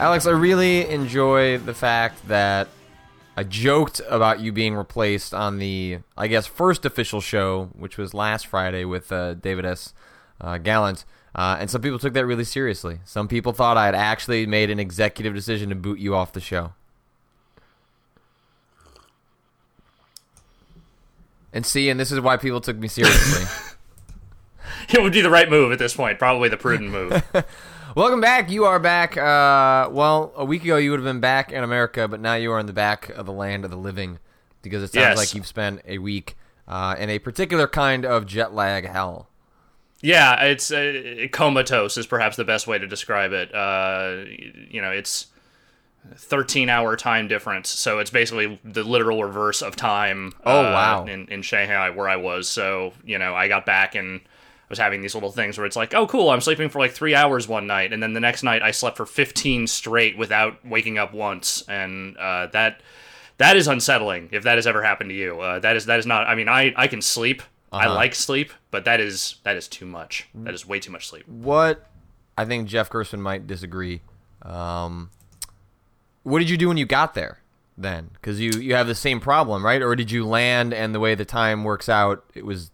Alex, I really enjoy the fact that I joked about you being replaced on the, I guess, first official show, which was last Friday with uh, David S. Uh, Gallant. Uh, and some people took that really seriously. Some people thought I had actually made an executive decision to boot you off the show. And see, and this is why people took me seriously. it would be the right move at this point, probably the prudent move. Welcome back. You are back. Uh, well, a week ago you would have been back in America, but now you are in the back of the land of the living because it sounds Yes. like you've spent a week uh, in a particular kind of jet lag hell. Yeah, it's uh, comatose is perhaps the best way to describe it. Uh, you know, it's 13 hour time difference, so it's basically the literal reverse of time. Oh, uh, wow. In, in Shanghai where I was, so you know, I got back and was having these little things where it's like, oh, cool, I'm sleeping for like three hours one night, and then the next night I slept for 15 straight without waking up once, and uh, that that is unsettling. If that has ever happened to you, uh, that is that is not. I mean, I I can sleep. I Uh-huh. like sleep, but that is that is too much. That is way too much sleep. What I think Jeff Gerstmann might disagree. Um, what did you do when you got there then? Because you you have the same problem, right? Or did you land and the way the time works out, it was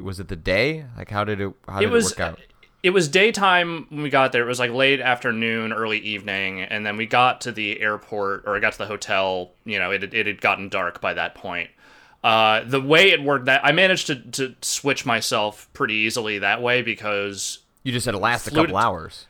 was it the day? Like how did it how did It was it work out? it was daytime when we got there. It was like late afternoon, early evening, and then we got to the airport or I got to the hotel. You know, it had- it had gotten dark by that point. Uh, the way it worked, that I managed to, to switch myself pretty easily that way because You just had to last a couple hours.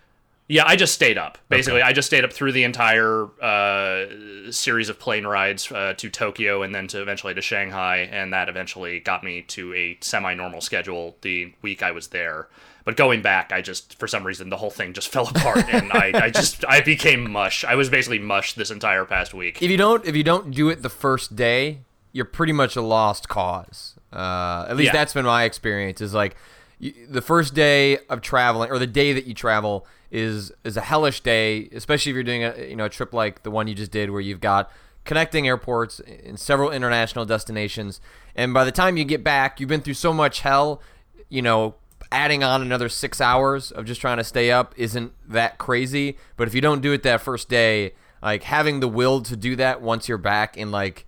Yeah, I just stayed up. Basically, I just stayed up through the entire uh, series of plane rides uh, to Tokyo and then to eventually to Shanghai, and that eventually got me to a semi-normal schedule the week I was there. But going back, I just for some reason the whole thing just fell apart, and I, I just I became mush. I was basically mush this entire past week. If you don't if you don't do it the first day, you're pretty much a lost cause. Uh, at least Yeah. that's been my experience. Is like you, the first day of traveling or the day that you travel is is a hellish day, especially if you're doing a you know a trip like the one you just did, where you've got connecting airports in several international destinations, and by the time you get back, you've been through so much hell. You know, adding on another six hours of just trying to stay up isn't that crazy. But if you don't do it that first day, like having the will to do that once you're back in like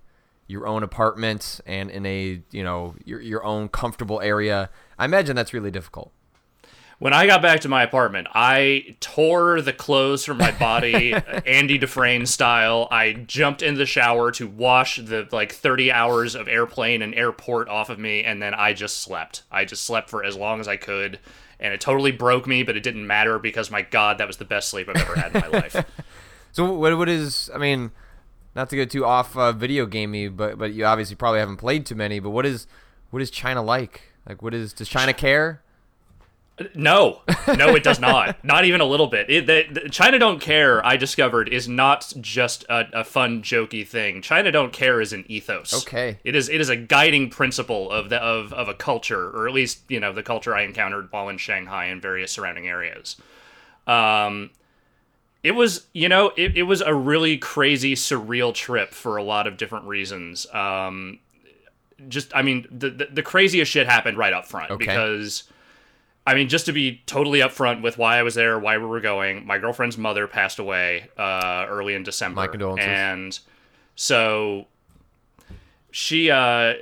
your own apartment and in a you know your your own comfortable area, I imagine that's really difficult. When I got back to my apartment, I tore the clothes from my body, Andy Dufresne style. I jumped in the shower to wash the like 30 hours of airplane and airport off of me, and then I just slept. I just slept for as long as I could, and it totally broke me, but it didn't matter because my God, that was the best sleep I've ever had in my life. So what what is I mean, not to go too off uh, video gamey, but but you obviously probably haven't played too many. But what is what is China like? Like what is does China care? No, no, it does not. not even a little bit. It, the, the- China don't care. I discovered is not just a, a fun, jokey thing. China don't care is an ethos. Okay. It is. It is a guiding principle of the of, of a culture, or at least you know the culture I encountered while in Shanghai and various surrounding areas. Um, it was you know it, it was a really crazy, surreal trip for a lot of different reasons. Um, just I mean the, the the craziest shit happened right up front Okay. because. I mean, just to be totally upfront with why I was there, why we were going, my girlfriend's mother passed away uh, early in December. My condolences. And so she, uh,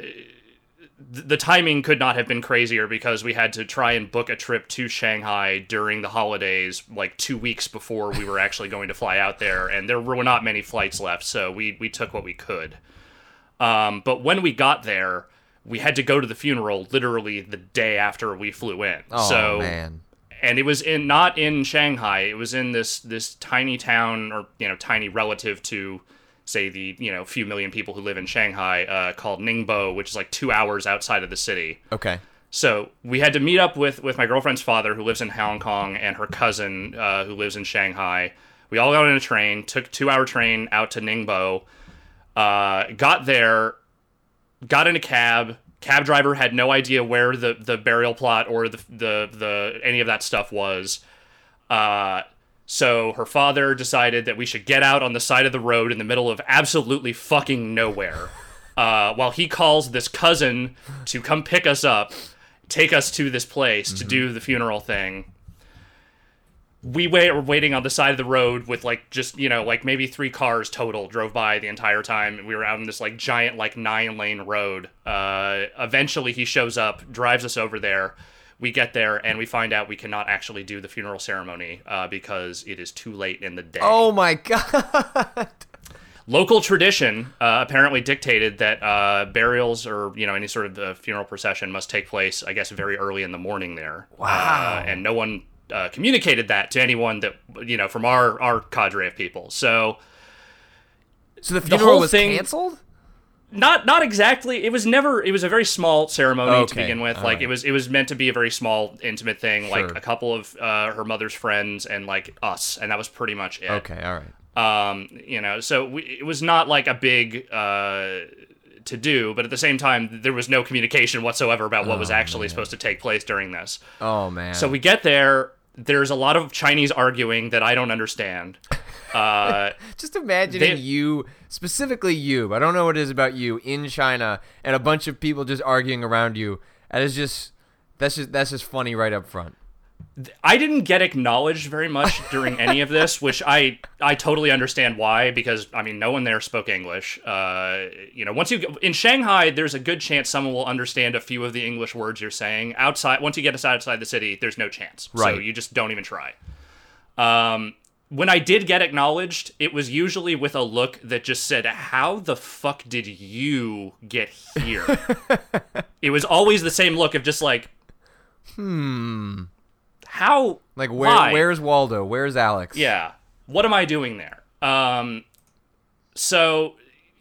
the timing could not have been crazier because we had to try and book a trip to Shanghai during the holidays, like two weeks before we were actually going to fly out there. And there were not many flights left, so we, we took what we could. Um, but when we got there, we had to go to the funeral literally the day after we flew in. Oh so man. and it was in not in Shanghai. It was in this this tiny town, or you know, tiny relative to say the you know few million people who live in Shanghai, uh, called Ningbo, which is like two hours outside of the city. Okay. So we had to meet up with with my girlfriend's father, who lives in Hong Kong, and her cousin, uh, who lives in Shanghai. We all got on a train, took two hour train out to Ningbo. Uh, got there, got in a cab. Cab driver had no idea where the, the burial plot or the, the the any of that stuff was. Uh, so her father decided that we should get out on the side of the road in the middle of absolutely fucking nowhere. Uh, while he calls this cousin to come pick us up, take us to this place to do the funeral thing. we wait, were waiting on the side of the road with like just you know like maybe three cars total drove by the entire time. We were out in this like giant like nine lane road. Uh, eventually, he shows up, drives us over there. We get there and we find out we cannot actually do the funeral ceremony uh, because it is too late in the day. Oh my god. Local tradition uh, apparently dictated that uh, burials or you know any sort of uh, funeral procession must take place, I guess, very early in the morning there. Wow. Uh, and no one uh, communicated that to anyone that you know from our our cadre of people. So So the funeral whole was thing- canceled? Not not exactly. It was never. It was a very small ceremony to begin with. all Like right. it was. It was meant to be a very small, intimate thing. Like a couple of uh, her mother's friends and like us, and that was pretty much it. Okay, all right. um you know so we, it was not like a big uh to do but at the same time there was no communication whatsoever about what was actually supposed to take place during this Oh man. so we get there there's a lot of chinese arguing that i don't understand uh just imagining They- you, specifically you, I don't know what it is about you in China and a bunch of people just arguing around you. That is just that's just that's just funny right up front. I didn't get acknowledged very much during any of this, which I I totally understand why because I mean no one there spoke English. Uh, you know, once you in Shanghai, there's a good chance someone will understand a few of the English words you're saying. Outside, once you get outside the city, there's no chance. Right. So you just don't even try. Um, when I did get acknowledged, it was usually with a look that just said, "How the fuck did you get here?" it was always the same look of just like, hmm, how Like where why? where's Waldo? Where's Alex? Yeah. What am I doing there? Um, so,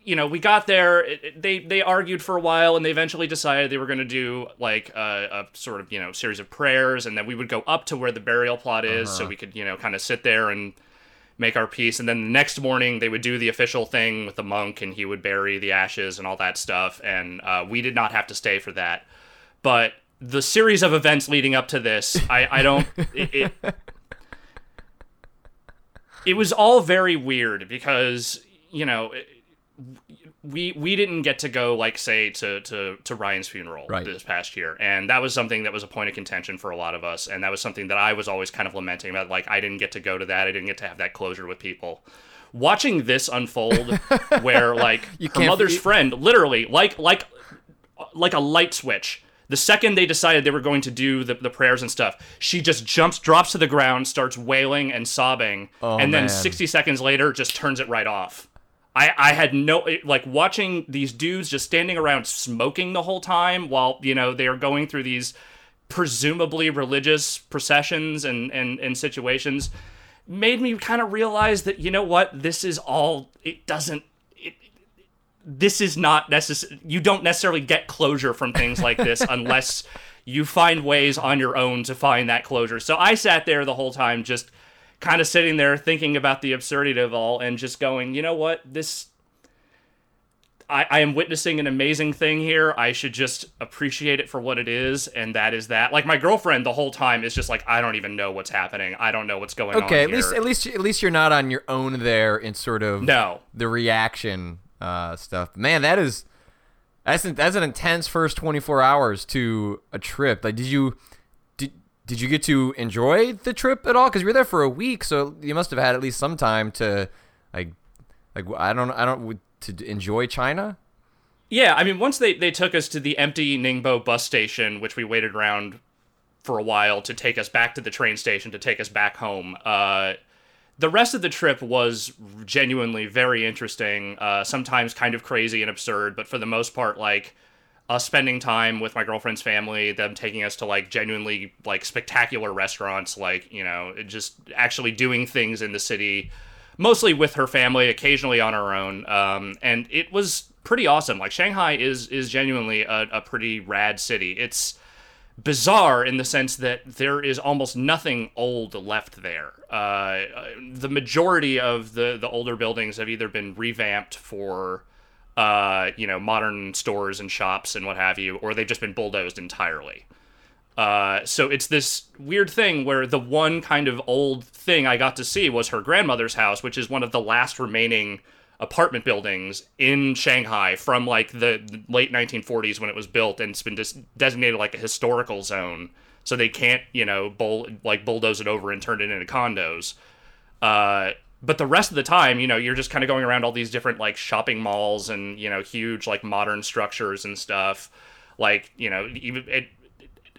you know, we got there. It, it- they they argued for a while, and they eventually decided they were going to do like a, a sort of you know series of prayers, and then we would go up to where the burial plot is, so we could you know kind of sit there and make our peace. And then the next morning, they would do the official thing with the monk, and he would bury the ashes and all that stuff. And uh, we did not have to stay for that, but the series of events leading up to this, I, I don't. It, it, it was all very weird because you know we we didn't get to go like say to to to Ryan's funeral Right. this past year and that was something that was a point of contention for a lot of us and that was something that I was always kind of lamenting about like I didn't get to go to that I didn't get to have that closure with people watching this unfold where like her mother's you- friend literally like like like a light switch. The second they decided they were going to do the, the prayers and stuff, she just jumps, drops to the ground, starts wailing and sobbing, Oh, and then man. 60 seconds later just turns it right off. I, I had no like watching these dudes just standing around smoking the whole time while you know they are going through these presumably religious processions and and, and situations made me kind of realize that you know what this is all it doesn't it, this is not necessary you don't necessarily get closure from things like this unless you find ways on your own to find that closure. So i sat there the whole time just kind of sitting there thinking about the absurdity of all and just going you know what this I, I am witnessing an amazing thing here. I should just appreciate it for what it is, and that is that. Like my girlfriend, the whole time is just like, I don't even know what's happening. I don't know what's going on. Okay, at here." least at least at least you're not on your own there in sort of no. the reaction uh, stuff. Man, that is that's an, that's an intense first 24 hours to a trip. Like, did you did you get to enjoy the trip at all? Because you were there for a week, so you must have had at least some time to like like I don't I don't to enjoy China. Yeah, I mean, once they, they took us to the empty Ningbo bus station, which we waited around for a while to take us back to the train station to take us back home. Uh, the rest of the trip was genuinely very interesting, uh, sometimes kind of crazy and absurd, but for the most part, like us spending time with my girlfriend's family, them taking us to like genuinely like spectacular restaurants, like, you know, just actually doing things in the city, mostly with her family, occasionally on her own. Um, and it was pretty awesome. Like Shanghai is is genuinely a, a pretty rad city. It's bizarre in the sense that there is almost nothing old left there. Uh, the majority of the the older buildings have either been revamped for uh, you know modern stores and shops and what have you, or they've just been bulldozed entirely. Uh, so it's this weird thing where the one kind of old thing I got to see was her grandmother's house, which is one of the last remaining apartment buildings in Shanghai from like the, late 1940s when it was built, and it's been dis- designated like a historical zone so they can't you know bull like bulldoze it over and turn it into condos. Uh, but the rest of the time, you know, you're just kind of going around all these different like shopping malls and you know huge like modern structures and stuff. Like you know, even it,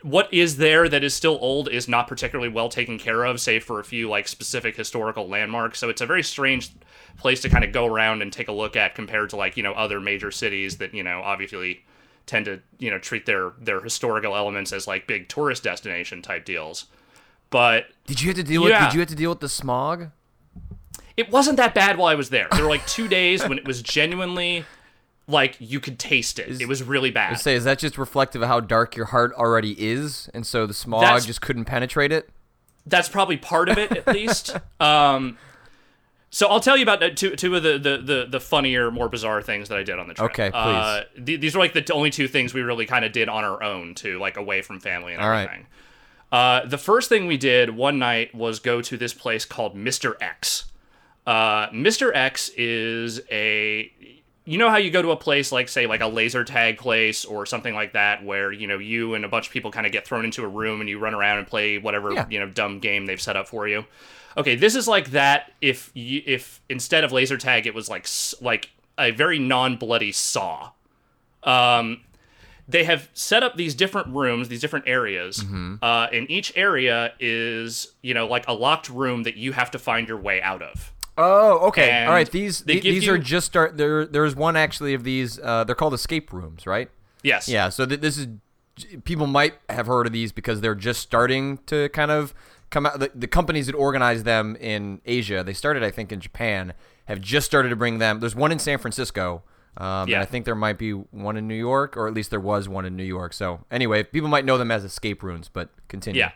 what is there that is still old is not particularly well taken care of, save for a few like specific historical landmarks. So it's a very strange place to kind of go around and take a look at compared to like you know other major cities that you know obviously tend to you know treat their their historical elements as like big tourist destination type deals. But Did you have to deal with? Did you have to deal with the smog? It wasn't that bad while I was there. There were like two days when it was genuinely like you could taste it. it was really bad. Say, is that just reflective of how dark your heart already is, and so the smog That's- just couldn't penetrate it? that's probably part of it at least. Um, so I'll tell you about uh, two two of the, the, the, the funnier, more bizarre things that I did on the trip. Okay, Uh, th- these are like the t- only two things we really kind of did on our own, too, like away from family and All right. everything. Uh, the first thing we did one night was go to this place called Mr. X. Uh, Mr. X is a you know how you go to a place like say like a laser tag place or something like that where you know you and a bunch of people kind of get thrown into a room and you run around and play whatever Yeah. you know dumb game they've set up for you. Okay, this is like that if you, if instead of laser tag it was like like a very non-bloody saw. Um they have set up these different rooms, these different areas, Mm-hmm. uh, and each area is, you know, like a locked room that you have to find your way out of. Oh, okay. And All right. These th- these you- are just start. There, there's one actually of these. Uh, they're called escape rooms, right? Yes. Yeah. So th- this is people might have heard of these because they're just starting to kind of come out. The, the companies that organize them in Asia, they started, I think, in Japan, have just started to bring them. There's one in San Francisco. Um, Yeah. And I think there might be one in New York, or at least there was one in New York. So anyway, people might know them as escape rooms, but continue. Yeah.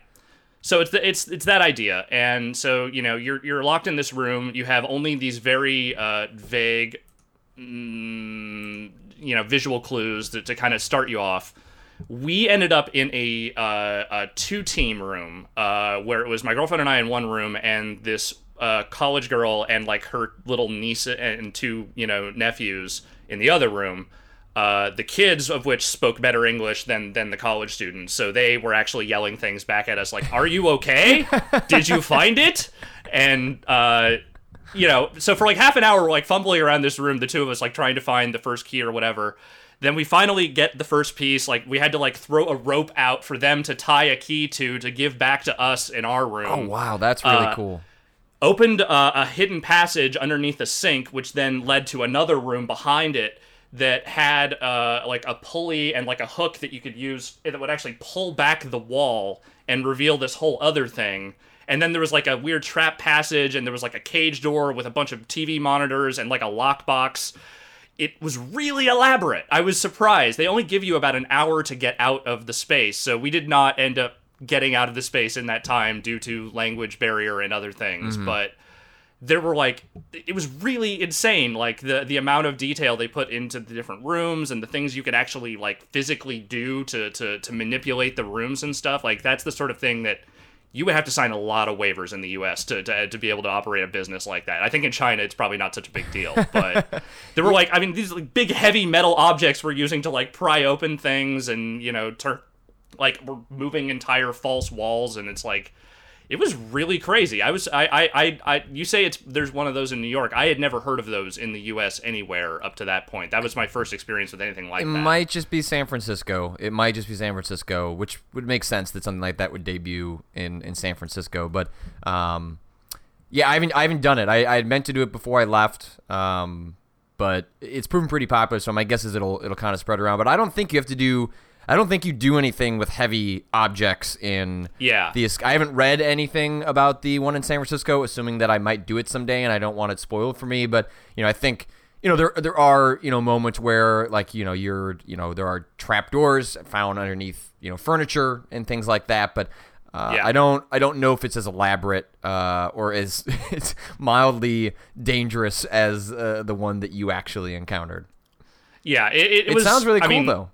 So it's the, it's it's that idea, and so you know you're you're locked in this room. You have only these very uh, vague, mm, you know, visual clues to, to kind of start you off. We ended up in a, uh, a two team room uh, where it was my girlfriend and I in one room, and this uh, college girl and like her little niece and two you know nephews in the other room. Uh, the kids of which spoke better English than than the college students, so they were actually yelling things back at us like, "Are you okay? Did you find it?" And uh, you know, so for like half an hour, we're like fumbling around this room, the two of us like trying to find the first key or whatever. Then we finally get the first piece. Like we had to like throw a rope out for them to tie a key to to give back to us in our room Oh wow, that's really Uh, cool. opened uh, a hidden passage underneath the sink, which then led to another room behind it that had uh, like a pulley and like a hook that you could use that would actually pull back the wall and reveal this whole other thing. And then there was like a weird trap passage, and there was like a cage door with a bunch of TV monitors and like a lockbox. It was really elaborate. I was surprised. They only give you about an hour to get out of the space, so we did not end up getting out of the space in that time due to language barrier and other things. But there were like it was really insane like the the amount of detail they put into the different rooms and the things you could actually like physically do to to to manipulate the rooms and stuff like that's the sort of thing that you would have to sign a lot of waivers in the US to, to, to be able to operate a business like that. I think in China it's probably not such a big deal, but there were like I mean these like big heavy metal objects we're using to like pry open things and you know tur- like we're moving entire false walls and it's like it was really crazy. I was I, I I I you say it's there's one of those in New York. I had never heard of those in the US anywhere up to that point. That was my first experience with anything like It that. It might just be San Francisco. It might just be San Francisco, which would make sense that something like that would debut in, in San Francisco. But um, yeah, I haven't I haven't done it. I, I had meant to do it before I left, um, but it's proven pretty popular. So my guess is it'll it'll kind of spread around. But I don't think you have to do. I don't think you do anything with heavy objects in Yeah. the. I haven't read anything about the one in San Francisco, assuming that I might do it someday, and I don't want it spoiled for me. But you know, I think you know there there are you know moments where like you know you're you know there are trap doors found underneath you know furniture and things like that, but. Uh, Yeah. I don't. I don't know if it's as elaborate uh, or as it's mildly dangerous as uh, the one that you actually encountered. yeah, it, it, It was sounds really I cool mean, though.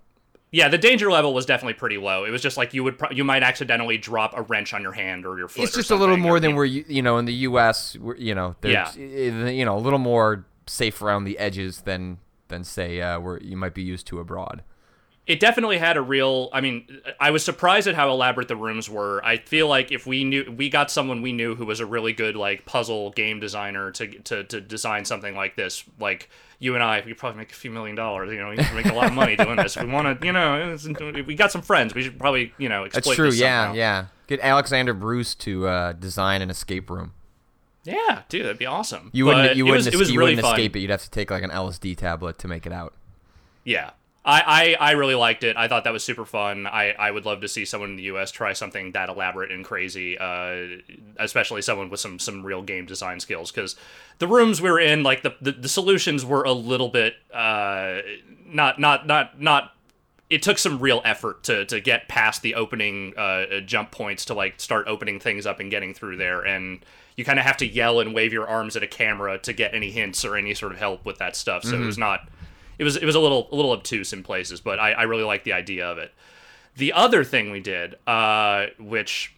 Yeah, the danger level was definitely pretty low. It was just like you would pro- you might accidentally drop a wrench on your hand or your foot. It's just a little more or than you- we're you know in the U.S. We're, you know, eh, you know, a little more safe around the edges than than say uh, where you might be used to abroad. it definitely had a real i mean i was surprised at how elaborate the rooms were i feel like if we knew we got someone we knew who was a really good like puzzle game designer to to, to design something like this like you and i we could probably make a few million dollars you know we can make a lot of money doing this we want to you know we got some friends we should probably you know exploit That's true. Yeah, somehow. yeah. Get Alexander Bruce to uh, design an escape room. yeah dude that'd be awesome You wouldn't. You wouldn't. was, it you really wouldn't escape it. You'd have to take like an LSD tablet to make it out. Yeah. I, I, I really liked it. I thought that was super fun. I, I would love to see someone in the U.S. try something that elaborate and crazy, uh, especially someone with some, some real game design skills. Because the rooms we were in, like the, the, the solutions were a little bit uh, not not not not. It took some real effort to to get past the opening uh, jump points to like start opening things up and getting through there, and you kind of have to yell and wave your arms at a camera to get any hints or any sort of help with that stuff. So it was not it was it was a little a little obtuse in places, but I, I really like the idea of it. The other thing we did, uh, which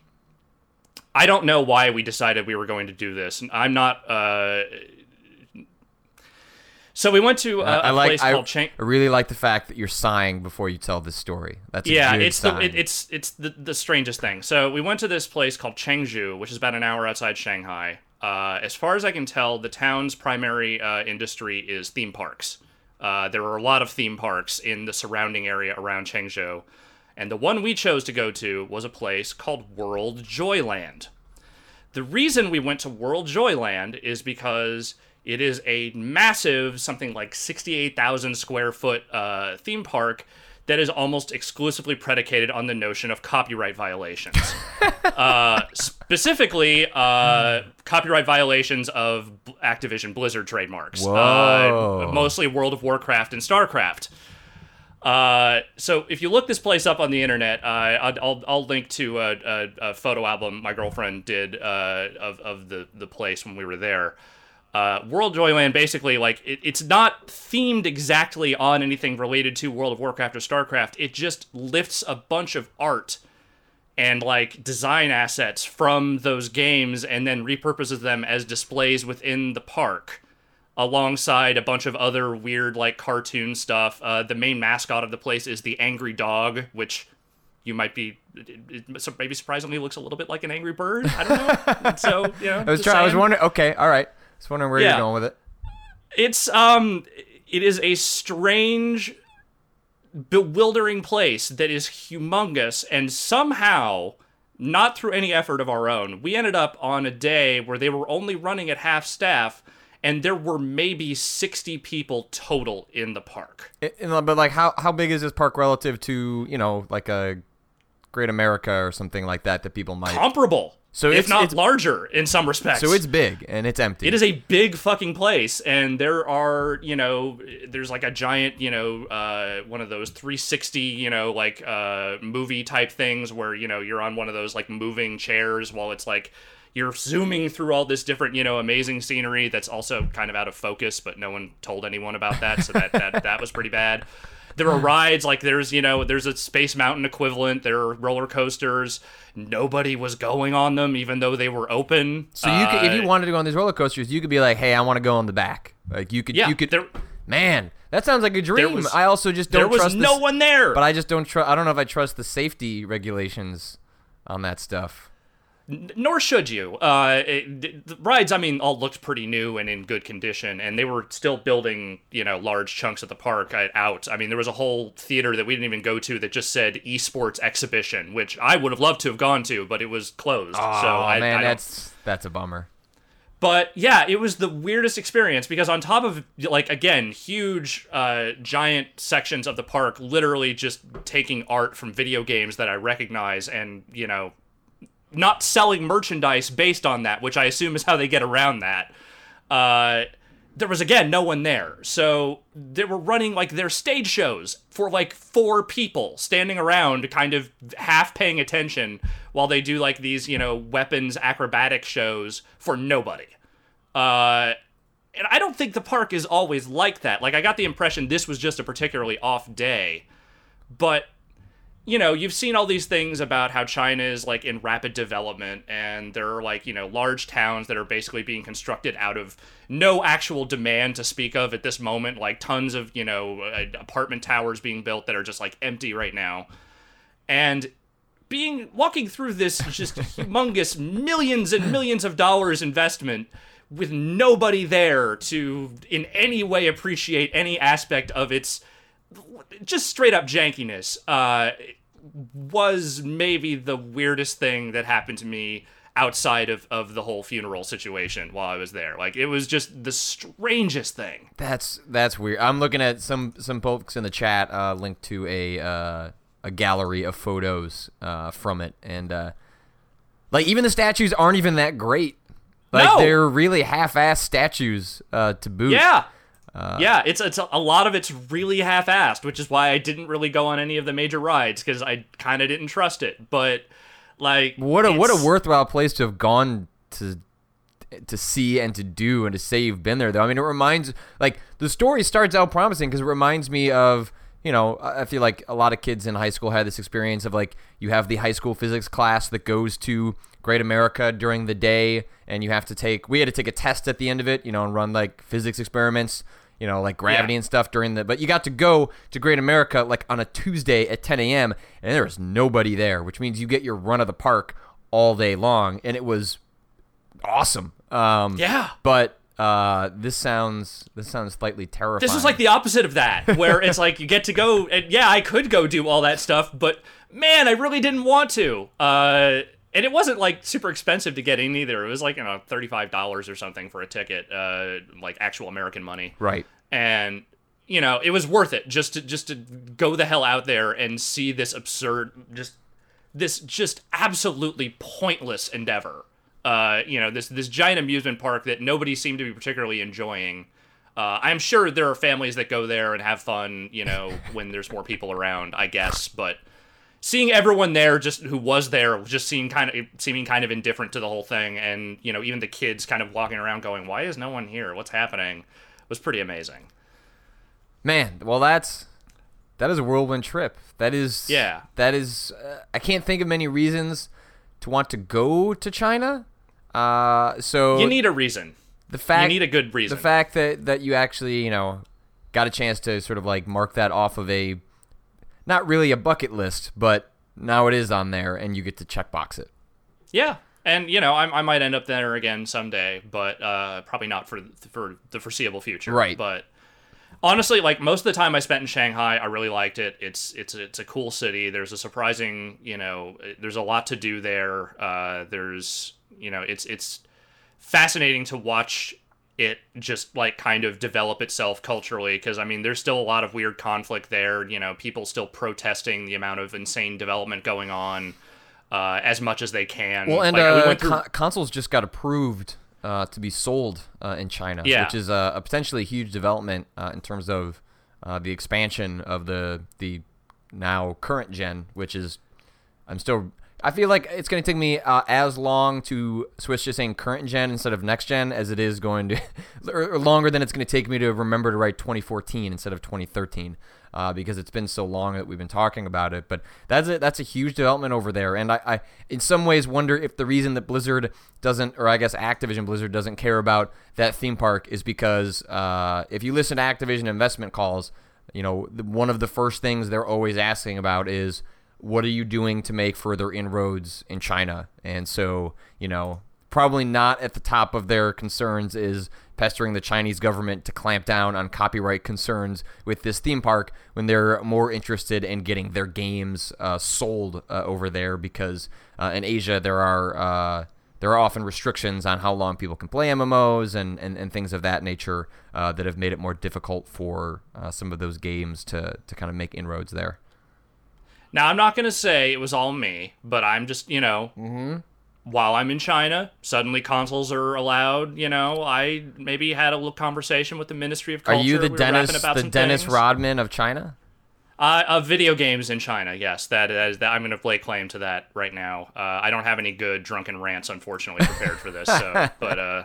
I don't know why we decided we were going to do this. I'm not. Uh, so we went to a, I a like. place I, called Chang. I really like the fact that you're sighing before you tell this story. That's Yeah, it's the it, it's it's the, the strangest thing. So we went to this place called Changzhou, which is about an hour outside Shanghai. Uh, as far as I can tell, the town's primary uh, industry is theme parks. Uh, there are a lot of theme parks in the surrounding area around Changzhou, and the one we chose to go to was a place called World Joyland. The reason we went to World Joyland is because it is a massive, something like 68,000 square foot uh, theme park that is almost exclusively predicated on the notion of copyright violations. uh, specifically, uh, copyright violations of B- Activision Blizzard trademarks. Uh, mostly World of Warcraft and StarCraft. Uh, so if you look this place up on the internet, uh, I'll, I'll, I'll link to a, a, a photo album my girlfriend did uh, of, of the, the place when we were there. Uh, World Joyland basically like it, it's not themed exactly on anything related to World of Warcraft or StarCraft. It just lifts a bunch of art and like design assets from those games and then repurposes them as displays within the park alongside a bunch of other weird like cartoon stuff. Uh, the main mascot of the place is the angry dog, which you might be it, it, so maybe surprisingly looks a little bit like an angry bird. I don't know. so you know, I was trying. I was wondering. Okay, all right. I was wondering where Yeah. you're going with it. It's um, it is a strange, bewildering place that is humongous, and somehow, not through any effort of our own, we ended up on a day where they were only running at half staff, and there were maybe sixty people total in the park. It- but like, how how big is this park relative to you know like a Great America or something like that that people might? Comparable, So if it's- not it's- larger in some respects. So it's big and it's empty. It is a big fucking place, and there are, you know, there's like a giant, you know, uh, one of those 360, you know, like uh, movie type things where, you know, you're on one of those like moving chairs while it's like you're zooming through all this different, you know, amazing scenery that's also kind of out of focus, but no one told anyone about that, so that that, that was pretty bad. There are rides like there's you know there's a Space Mountain equivalent. There are roller coasters. Nobody was going on them, even though they were open. So you could, if you Uh, wanted to go on these roller coasters, you could be like, "Hey, I want to go on the back." Like you could, Yeah, you could. there- man, that sounds like a dream. was- I also just don't there was trust. no one there. But I just don't trust. I don't know if I trust the safety regulations on that stuff. Nor should you. Uh, it, the rides, I mean, all looked pretty new and in good condition, and they were still building, you know, large chunks of the park uh, out. I mean, there was a whole theater that we didn't even go to that just said esports exhibition, which I would have loved to have gone to, but it was closed. Oh so I, man, I that's that's a bummer. But yeah, it was the weirdest experience because on top of like again, huge uh giant sections of the park literally just taking art from video games that I recognize and, you know, not selling merchandise based on that, which I assume is how they get around that. Uh there was again no one there. So they were running like their stage shows for like four people standing around kind of half paying attention while they do like these, you know, weapons acrobatic shows for nobody. Uh and I don't think the park is always like that. Like I got the impression this was just a particularly off day. But you know, you've seen all these things about how China is like in rapid development and there are like, you know, large towns that are basically being constructed out of no actual demand to speak of at this moment, like tons of, you know, uh, apartment towers being built that are just like empty right now. And being walking through this just humongous millions and millions of dollars investment with nobody there to in any way appreciate any aspect of its just straight up jankiness uh, was maybe the weirdest thing that happened to me outside of, of the whole funeral situation while I was there. Like it was just the strangest thing. That's that's weird. I'm looking at some some folks in the chat uh, linked to a uh, a gallery of photos uh, from it, and uh, like even the statues aren't even that great. Like No. they're really half-ass statues uh, to boot. Yeah. Uh, yeah, it's it's a, a lot of it's really half-assed, which is why I didn't really go on any of the major rides because I kind of didn't trust it. But like, What a what a worthwhile place to have gone to to see and to do and to say you've been there though. I mean it reminds like the story starts out promising because it reminds me of you know, I feel like a lot of kids in high school had this experience of like you have the high school physics class that goes to Great America during the day and you have to take we had to take a test at the end of it, you know, and run like physics experiments, you know, like gravity Yeah. and stuff during the but you got to go to Great America like on a Tuesday at 10 a.m. and there was nobody there, which means you get your run of the park all day long and it was awesome. Um, Yeah. but uh, this sounds this sounds slightly terrifying. This is like the opposite of that, where it's like you get to go, and yeah, I could go do all that stuff, but man, I really didn't want to. Uh, and it wasn't like super expensive to get in either. It was like you know thirty five dollars or something for a ticket, uh, like actual American money. right. and you know it was worth it just to just to go the hell out there and see this absurd just this just absolutely pointless endeavor uh you know this this giant amusement park that nobody seemed to be particularly enjoying uh, I'm sure there are families that go there and have fun, you know, when there's more people around, I guess. But seeing everyone there, just who was there, just seeing kind of seeming kind of indifferent to the whole thing, and you know, even the kids kind of walking around going, "Why is no one here? What's happening?" was pretty amazing. Man, well that's that is a whirlwind trip. That is Yeah. That is uh, I can't think of many reasons to want to go to China. Uh, so You need a reason. the fact you need a good reason. The fact that that you actually you know got a chance to sort of like mark that off of a not really a bucket list, but now it is on there, and you get to checkbox it. Yeah, and you know, I, I might end up there again someday, but uh, probably not for for the foreseeable future. Right. But honestly, like most of the time I spent in Shanghai, I really liked it. It's it's it's a cool city. There's a surprising, you know, there's a lot to do there. Uh, there's you know, it's it's fascinating to watch it just like kind of develop itself culturally because I mean there's still a lot of weird conflict there. You know, people still protesting the amount of insane development going on. Uh, as much as they can. Well, and Like, we uh, went through- con- consoles just got approved uh, to be sold uh, in China, Yeah. which is a, a potentially huge development uh, in terms of uh, the expansion of the the now current gen, which is I'm still. I feel like it's going to take me uh, as long to switch to saying current gen instead of next gen as it is going to, or, longer than it's going to take me to remember to write 2014 instead of 2013, uh, because it's been so long that we've been talking about it. But that's a, that's a huge development over there, and I, I in some ways wonder if the reason that Blizzard doesn't, or I guess Activision Blizzard doesn't care about that theme park is because uh, if you listen to Activision investment calls, you know one of the first things they're always asking about is what are you doing to make further inroads in China? And so, you know, probably not at the top of their concerns is pestering the Chinese government to clamp down on copyright concerns with this theme park when they're more interested in getting their games uh, sold uh, over there because uh, in Asia there are uh, there are often restrictions on how long people can play MMOs and, and, and things of that nature uh, that have made it more difficult for uh, some of those games to, to kind of make inroads there. Now, I'm not going to say it was all me, but I'm just, you know, Mm-hmm. while I'm in China, suddenly consoles are allowed. You know, I maybe had a little conversation with the Ministry of Culture. Are you the We Dennis the Dennis things. Rodman of China? Uh, of video games in China, yes, that is. That I'm going to lay claim to that right now. Uh, I don't have any good drunken rants, unfortunately, prepared for this. So, but uh,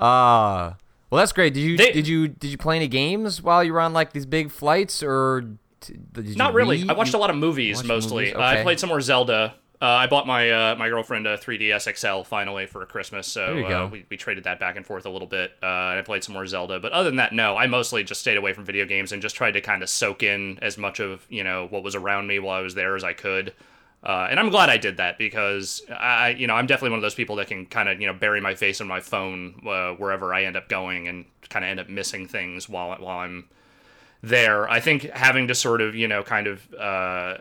Ah, well, that's great. Did you They- did you did you play any games while you were on like these big flights, or did Not really. read? I watched a lot of movies mostly. movies? Uh, I played some more Zelda. Uh, I bought my uh, my girlfriend a 3DS XL finally for Christmas, so uh, we, we traded that back and forth a little bit. Uh, and I played some more Zelda, but other than that, no. I mostly just stayed away from video games and just tried to kind of soak in as much of you know what was around me while I was there as I could. Uh, and I'm glad I did that because I, you know, I'm definitely one of those people that can kind of, you know, bury my face in my phone uh, wherever I end up going and kind of end up missing things while while I'm there. I think having to sort of, you know, kind of uh,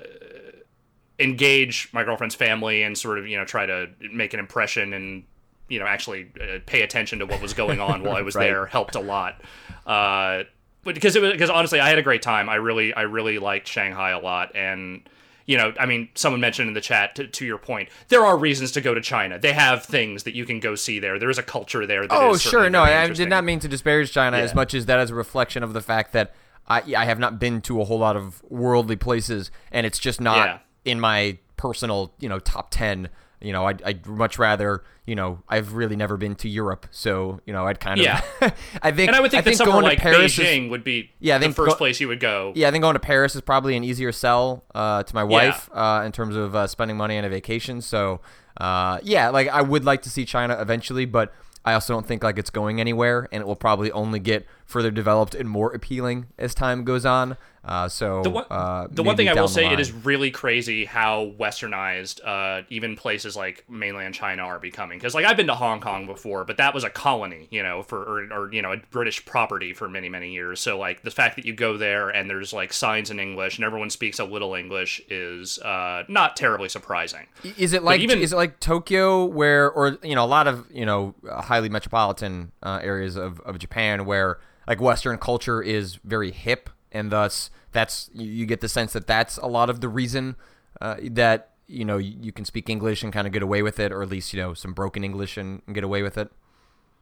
engage my girlfriend's family and sort of, you know, try to make an impression and, you know, actually uh, pay attention to what was going on while I was Right. there helped a lot. Uh, but because it was because honestly, I had a great time. I really, I really liked Shanghai a lot, and you know, I mean, someone mentioned in the chat to, to your point, there are reasons to go to China. They have things that you can go see there. There is a culture there. That Oh, sure. No, I did not mean to disparage China as much as that as a reflection of the fact that I I have not been to a whole lot of worldly places, and it's just not Yeah. in my personal you know top ten. You know, I'd, I'd much rather you know I've really never been to Europe, so you know I'd kind of Yeah. I think And I would think, that think somewhere going like to Paris is Beijing would be Yeah, I the first go- place you would go. yeah, I think going to Paris is probably an easier sell uh, to my wife uh, in terms of uh, spending money on a vacation. So, uh, yeah, like I would like to see China eventually, but I also don't think like it's going anywhere, and it will probably only get further developed and more appealing as time goes on. Uh, so The one, uh, the one thing I will say, it line. is really crazy how westernized uh, even places like mainland China are becoming. Because like I've been to Hong Kong before, but that was a colony, you know, for or, or you know a British property for many many years. So like the fact that you go there and there's like signs in English and everyone speaks a little English is uh, not terribly surprising. Is it like even- is it like Tokyo where or you know a lot of you know highly metropolitan uh, areas of, of Japan where like Western culture is very hip and thus that's you, get the sense that that's a lot of the reason uh, that you know you, can speak English and kind of get away with it or at least you know some broken English and, get away with it.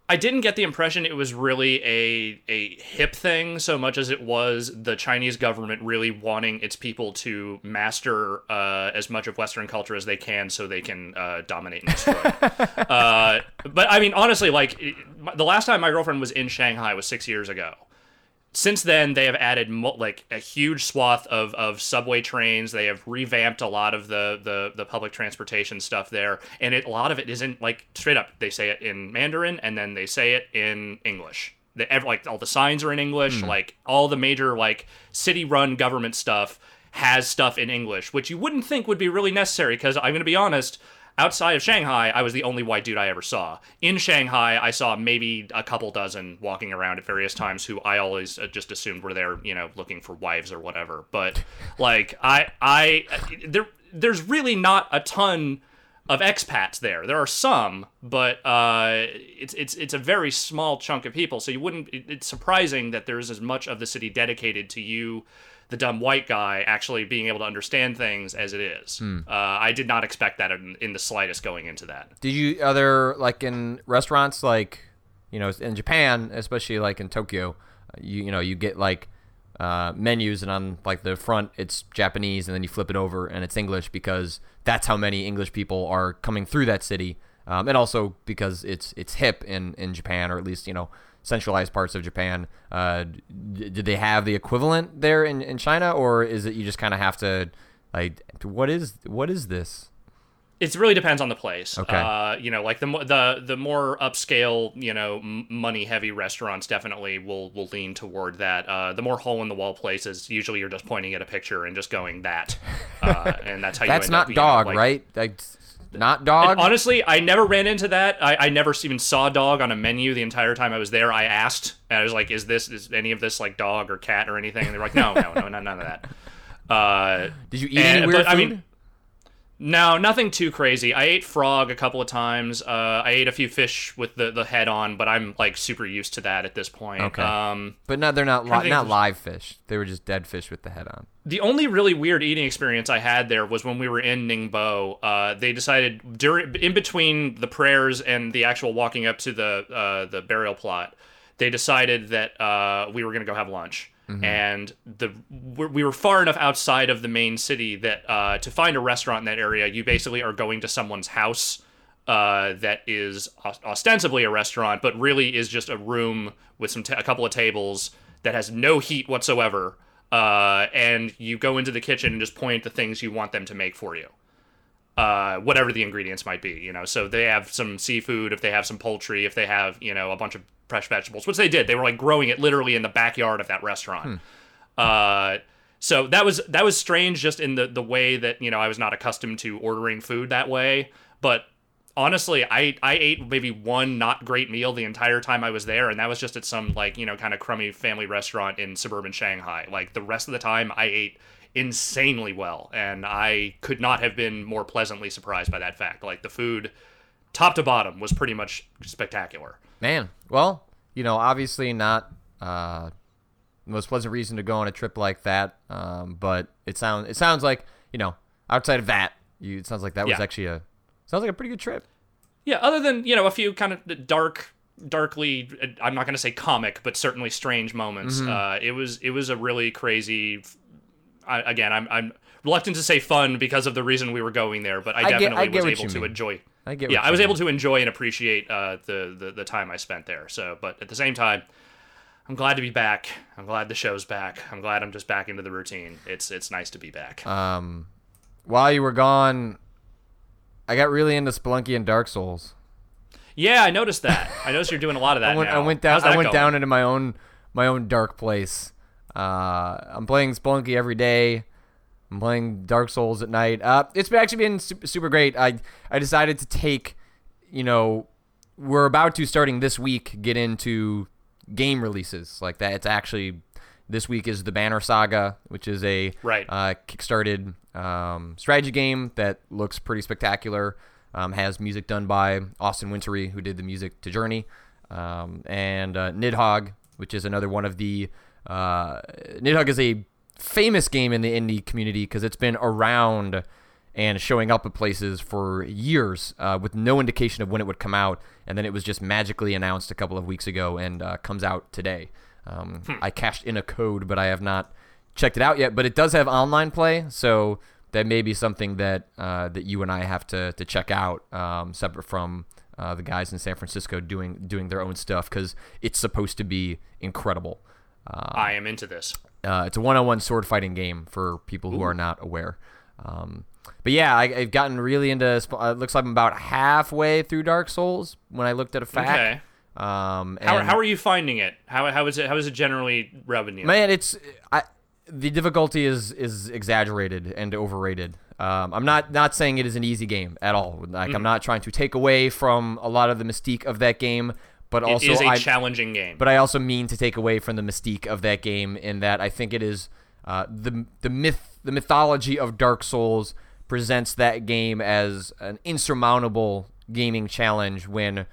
I didn't get the impression it was really a a hip thing so much as it was the Chinese government really wanting its people to master uh, as much of Western culture as they can so they can uh, dominate and destroy. uh, but I mean, honestly, like the last time my girlfriend was in Shanghai was six years ago. Since then, they have added mo- like a huge swath of, of subway trains. They have revamped a lot of the, the, the public transportation stuff there, and it, a lot of it isn't like straight up. They say it in Mandarin, and then they say it in English. The, like all the signs are in English. Hmm. Like all the major like city-run government stuff has stuff in English, which you wouldn't think would be really necessary. Because I'm going to be honest, outside of Shanghai, I was the only white dude I ever saw. In Shanghai, I saw maybe a couple dozen walking around at various times who I always uh, just assumed were there, you know, looking for wives or whatever. But like I I there there's really not a ton of expats there. There are some, but uh, it's it's it's a very small chunk of people. So you wouldn't. It, it's surprising that there's as much of the city dedicated to you, the dumb white guy, actually being able to understand things as it is. Uh, I did not expect that in, in the slightest going into that. Did you are there like in restaurants like you know in Japan, especially like in Tokyo, you you know you get like uh, menus and on like the front it's Japanese and then you flip it over and it's English because that's how many English people are coming through that city, um, and also because it's it's hip in in Japan or at least you know centralized parts of Japan. Uh, d- did they have the equivalent there in, in China or is it you just kind of have to like what is what is this? It really depends on the place. Okay. Uh, you know, like the the the more upscale, you know, m- money heavy restaurants definitely will will lean toward that. Uh, the more hole in the wall places, usually you're just pointing at a picture and just going that, uh, and that's how you. That's not up, you know, dog, like- right? Like, not dog. Honestly, I never ran into that. I, I never even saw dog on a menu the entire time I was there. I asked, and I was like, "Is this is any of this like dog or cat or anything?" And they're like, "No, no, no, no none of that." Uh, Did you eat and- any weird but, I mean, no, nothing too crazy. I ate frog a couple of times. Uh, I ate a few fish with the, the head on, but I'm like super used to that at this point. Okay. Um, but no, they're not li- not if- live fish. They were just dead fish with the head on. the only really weird eating experience I had there was when we were in Ningbo. Uh, they decided during in between the prayers and the actual walking up to the uh, the burial plot, they decided that uh, we were going to go have lunch. And the we were far enough outside of the main city that uh, to find a restaurant in that area, you basically are going to someone's house uh, that is ostensibly a restaurant, but really is just a room with some ta- a couple of tables that has no heat whatsoever. uh, and you go into the kitchen and just point at the things you want them to make for you. Uh, whatever the ingredients might be, you know. So they have some seafood, if they have some poultry, if they have, you know, a bunch of fresh vegetables, which they did. They were like growing it literally in the backyard of that restaurant. Uh, so that was that was strange, just in the the way that you know I was not accustomed to ordering food that way. But honestly, I I ate maybe one not great meal the entire time I was there, and that was just at some like you know kind of crummy family restaurant in suburban Shanghai. Like the rest of the time, I ate insanely well, and I could not have been more pleasantly surprised by that fact. Like the food, top to bottom, was pretty much spectacular. Man, well, you know, obviously not uh, the most pleasant reason to go on a trip like that. Um, but it sounds it sounds like you know, outside of that, you it sounds like that was actually a sounds like a pretty good trip. Yeah, other than you know a few kind of dark, darkly, I'm not going to say comic, but certainly strange moments. Mm-hmm. Uh, it was it was a really crazy. I, again, I'm I'm reluctant to say fun because of the reason we were going there, but I, I get- definitely I get was able to mean. enjoy. I get. Yeah, I was you able to enjoy and appreciate uh, the, the the time I spent there. So, but at the same time, I'm glad to be back. I'm glad the show's back. I'm glad I'm just back into the routine. It's it's nice to be back. Um, while you were gone, I got really into Spelunky and Dark Souls. yeah, I noticed that. I noticed you're doing a lot of that I went, I went down. I went going? down into my own my own dark place. Uh, I'm playing Spelunky every day. I'm playing Dark Souls at night. Uh, it's actually been super, great. I I decided to take, you know, we're about to starting this week get into game releases like that. It's actually this week is the Banner Saga, which is a Right. uh, kickstarted um, strategy game that looks pretty spectacular. Um, has music done by Austin Wintory, who did the music to Journey, um, and uh, Nidhogg, which is another one of the. Uh, Nidhogg is a famous game in the indie community because it's been around and showing up at places for years uh, with no indication of when it would come out, and then it was just magically announced a couple of weeks ago and uh, comes out today. Um, I cashed in a code, but I have not checked it out yet. But it does have online play, so that may be something that uh, that you and I have to to check out, um, separate from uh, the guys in San Francisco doing doing their own stuff because it's supposed to be incredible. I am into this. Uh, it's a one-on-one sword fighting game for people who are not aware. Um, but yeah, I, I've gotten really into. Uh, it looks like I'm about halfway through Dark Souls when I looked at a fact. Okay. Um, How, how are you finding it? How, how is it? How is it generally rubbing you? Man, it's I. The difficulty is is exaggerated and overrated. Um, I'm not not saying it is an easy game at all. Like Mm-hmm. I'm not trying to take away from a lot of the mystique of that game, but It also is a I, challenging game. but I also mean to take away from the mystique of that game in that I think it is uh, the the myth the mythology of Dark Souls presents that game as an insurmountable gaming challenge when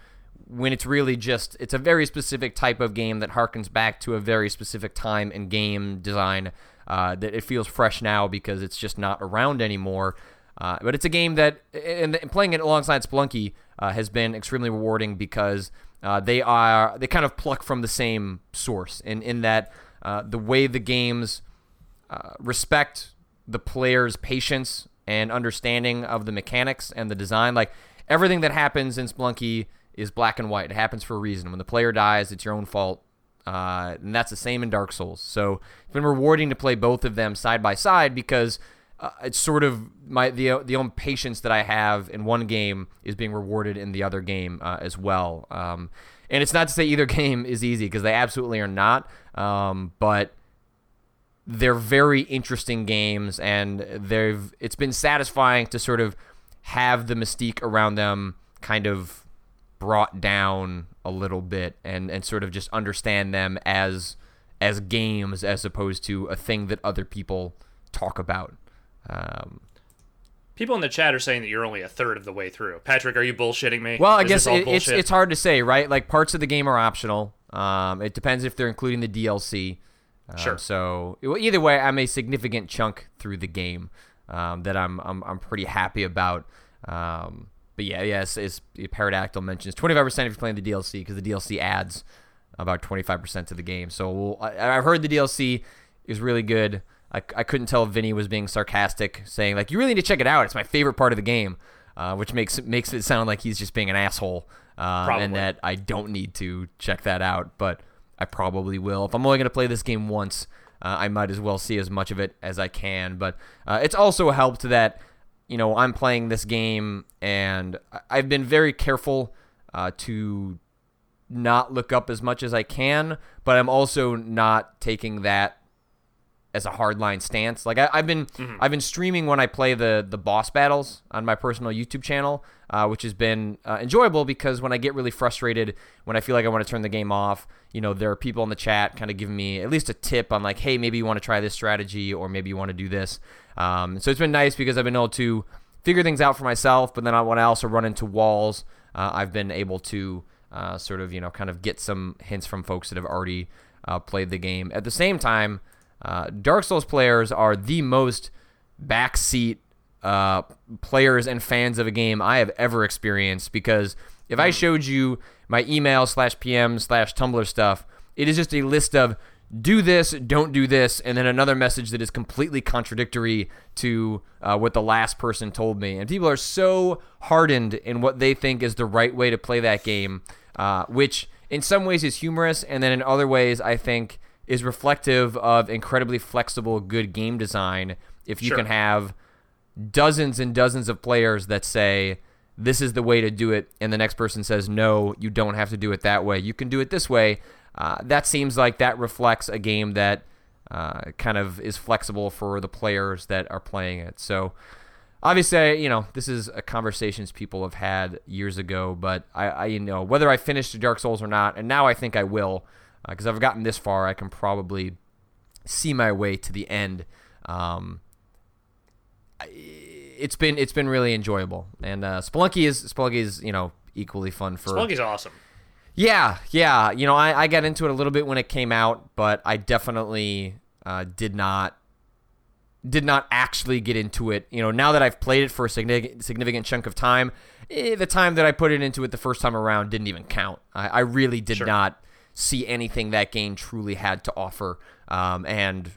when it's really just it's a very specific type of game that harkens back to a very specific time in game design uh, that it feels fresh now because it's just not around anymore. Uh, but it's a game that, and and playing it alongside Spelunky uh, has been extremely rewarding because uh, they are they kind of pluck from the same source, in in that uh, the way the games uh, respect the player's patience and understanding of the mechanics and the design. Like everything that happens in Spelunky is black and white. It happens for a reason. When the player dies, it's your own fault. Uh, and that's the same in Dark Souls. So it's been rewarding to play both of them side by side because uh, it's sort of my the the own patience that I have in one game is being rewarded in the other game uh, as well. Um, and it's not to say either game is easy because they absolutely are not. Um, but they're very interesting games and they've it's been satisfying to sort of have the mystique around them kind of brought down a little bit and and sort of just understand them as as games as opposed to a thing that other people talk about um, People in the chat are saying that you're only a third of the way through. Patrick, are you bullshitting me? Well, I Is guess it, it's it's hard to say, right? Like parts of the game are optional. Um, it depends if they're including the DLC. Um, Sure. So well, either way, I'm a significant chunk through the game um, that I'm, I'm I'm pretty happy about. Um, but yeah, yes, it's, Paradactyl mentions 25% if you're playing the DLC because the DLC adds about 25% to the game. So we'll, I, I've heard the DLC is really good. I, I couldn't tell if Vinny was being sarcastic, saying like, "You really need to check it out. It's my favorite part of the game," uh, which makes makes it sound like he's just being an asshole, Probably. and that I don't need to check that out. But I probably will. If I'm only going to play this game once, uh, I might as well see as much of it as I can. But uh, it's also helped that you know I'm playing this game, and I've been very careful uh, to not look up as much as I can, but I'm also not taking that as a hardline stance. Like I, I've been I've been streaming when I play the the boss battles on my personal YouTube channel, uh, which has been uh, enjoyable because when I get really frustrated, when I feel like I want to turn the game off, you know, there are people in the chat kind of giving me at least a tip on like, hey, maybe you want to try this strategy or maybe you want to do this. Um, so it's been nice because I've been able to figure things out for myself, but then I, when I also run into walls, uh, I've been able to uh, sort of you know kind of get some hints from folks that have already uh, played the game. At the same time, uh, Dark Souls players are the most backseat uh, players and fans of a game I have ever experienced because if I showed you my email slash PM slash Tumblr stuff, it is just a list of do this, don't do this, and then another message that is completely contradictory to uh, what the last person told me. And people are so hardened in what they think is the right way to play that game, uh, which in some ways is humorous, and then in other ways, I think is reflective of incredibly flexible, good game design. If you Sure. can have dozens and dozens of players that say this is the way to do it, and the next person says no, you don't have to do it that way. You can do it this way. Uh, that seems like that reflects a game that uh, kind of is flexible for the players that are playing it. So obviously, you know, this is a conversations people have had years ago, but I, I you know, whether I finished Dark Souls or not, and now I think I will, because I've gotten this far, I can probably see my way to the end. Um, it's been it's been really enjoyable, and uh, Spelunky is Spelunky is you know equally fun for Spelunky's awesome. yeah, yeah. You know, I, I got into it a little bit when it came out, but I definitely uh, did not did not actually get into it. You know, now that I've played it for a significant significant chunk of time, eh, the time that I put it into it the first time around didn't even count. I, I really did Sure. not see anything that game truly had to offer, um, and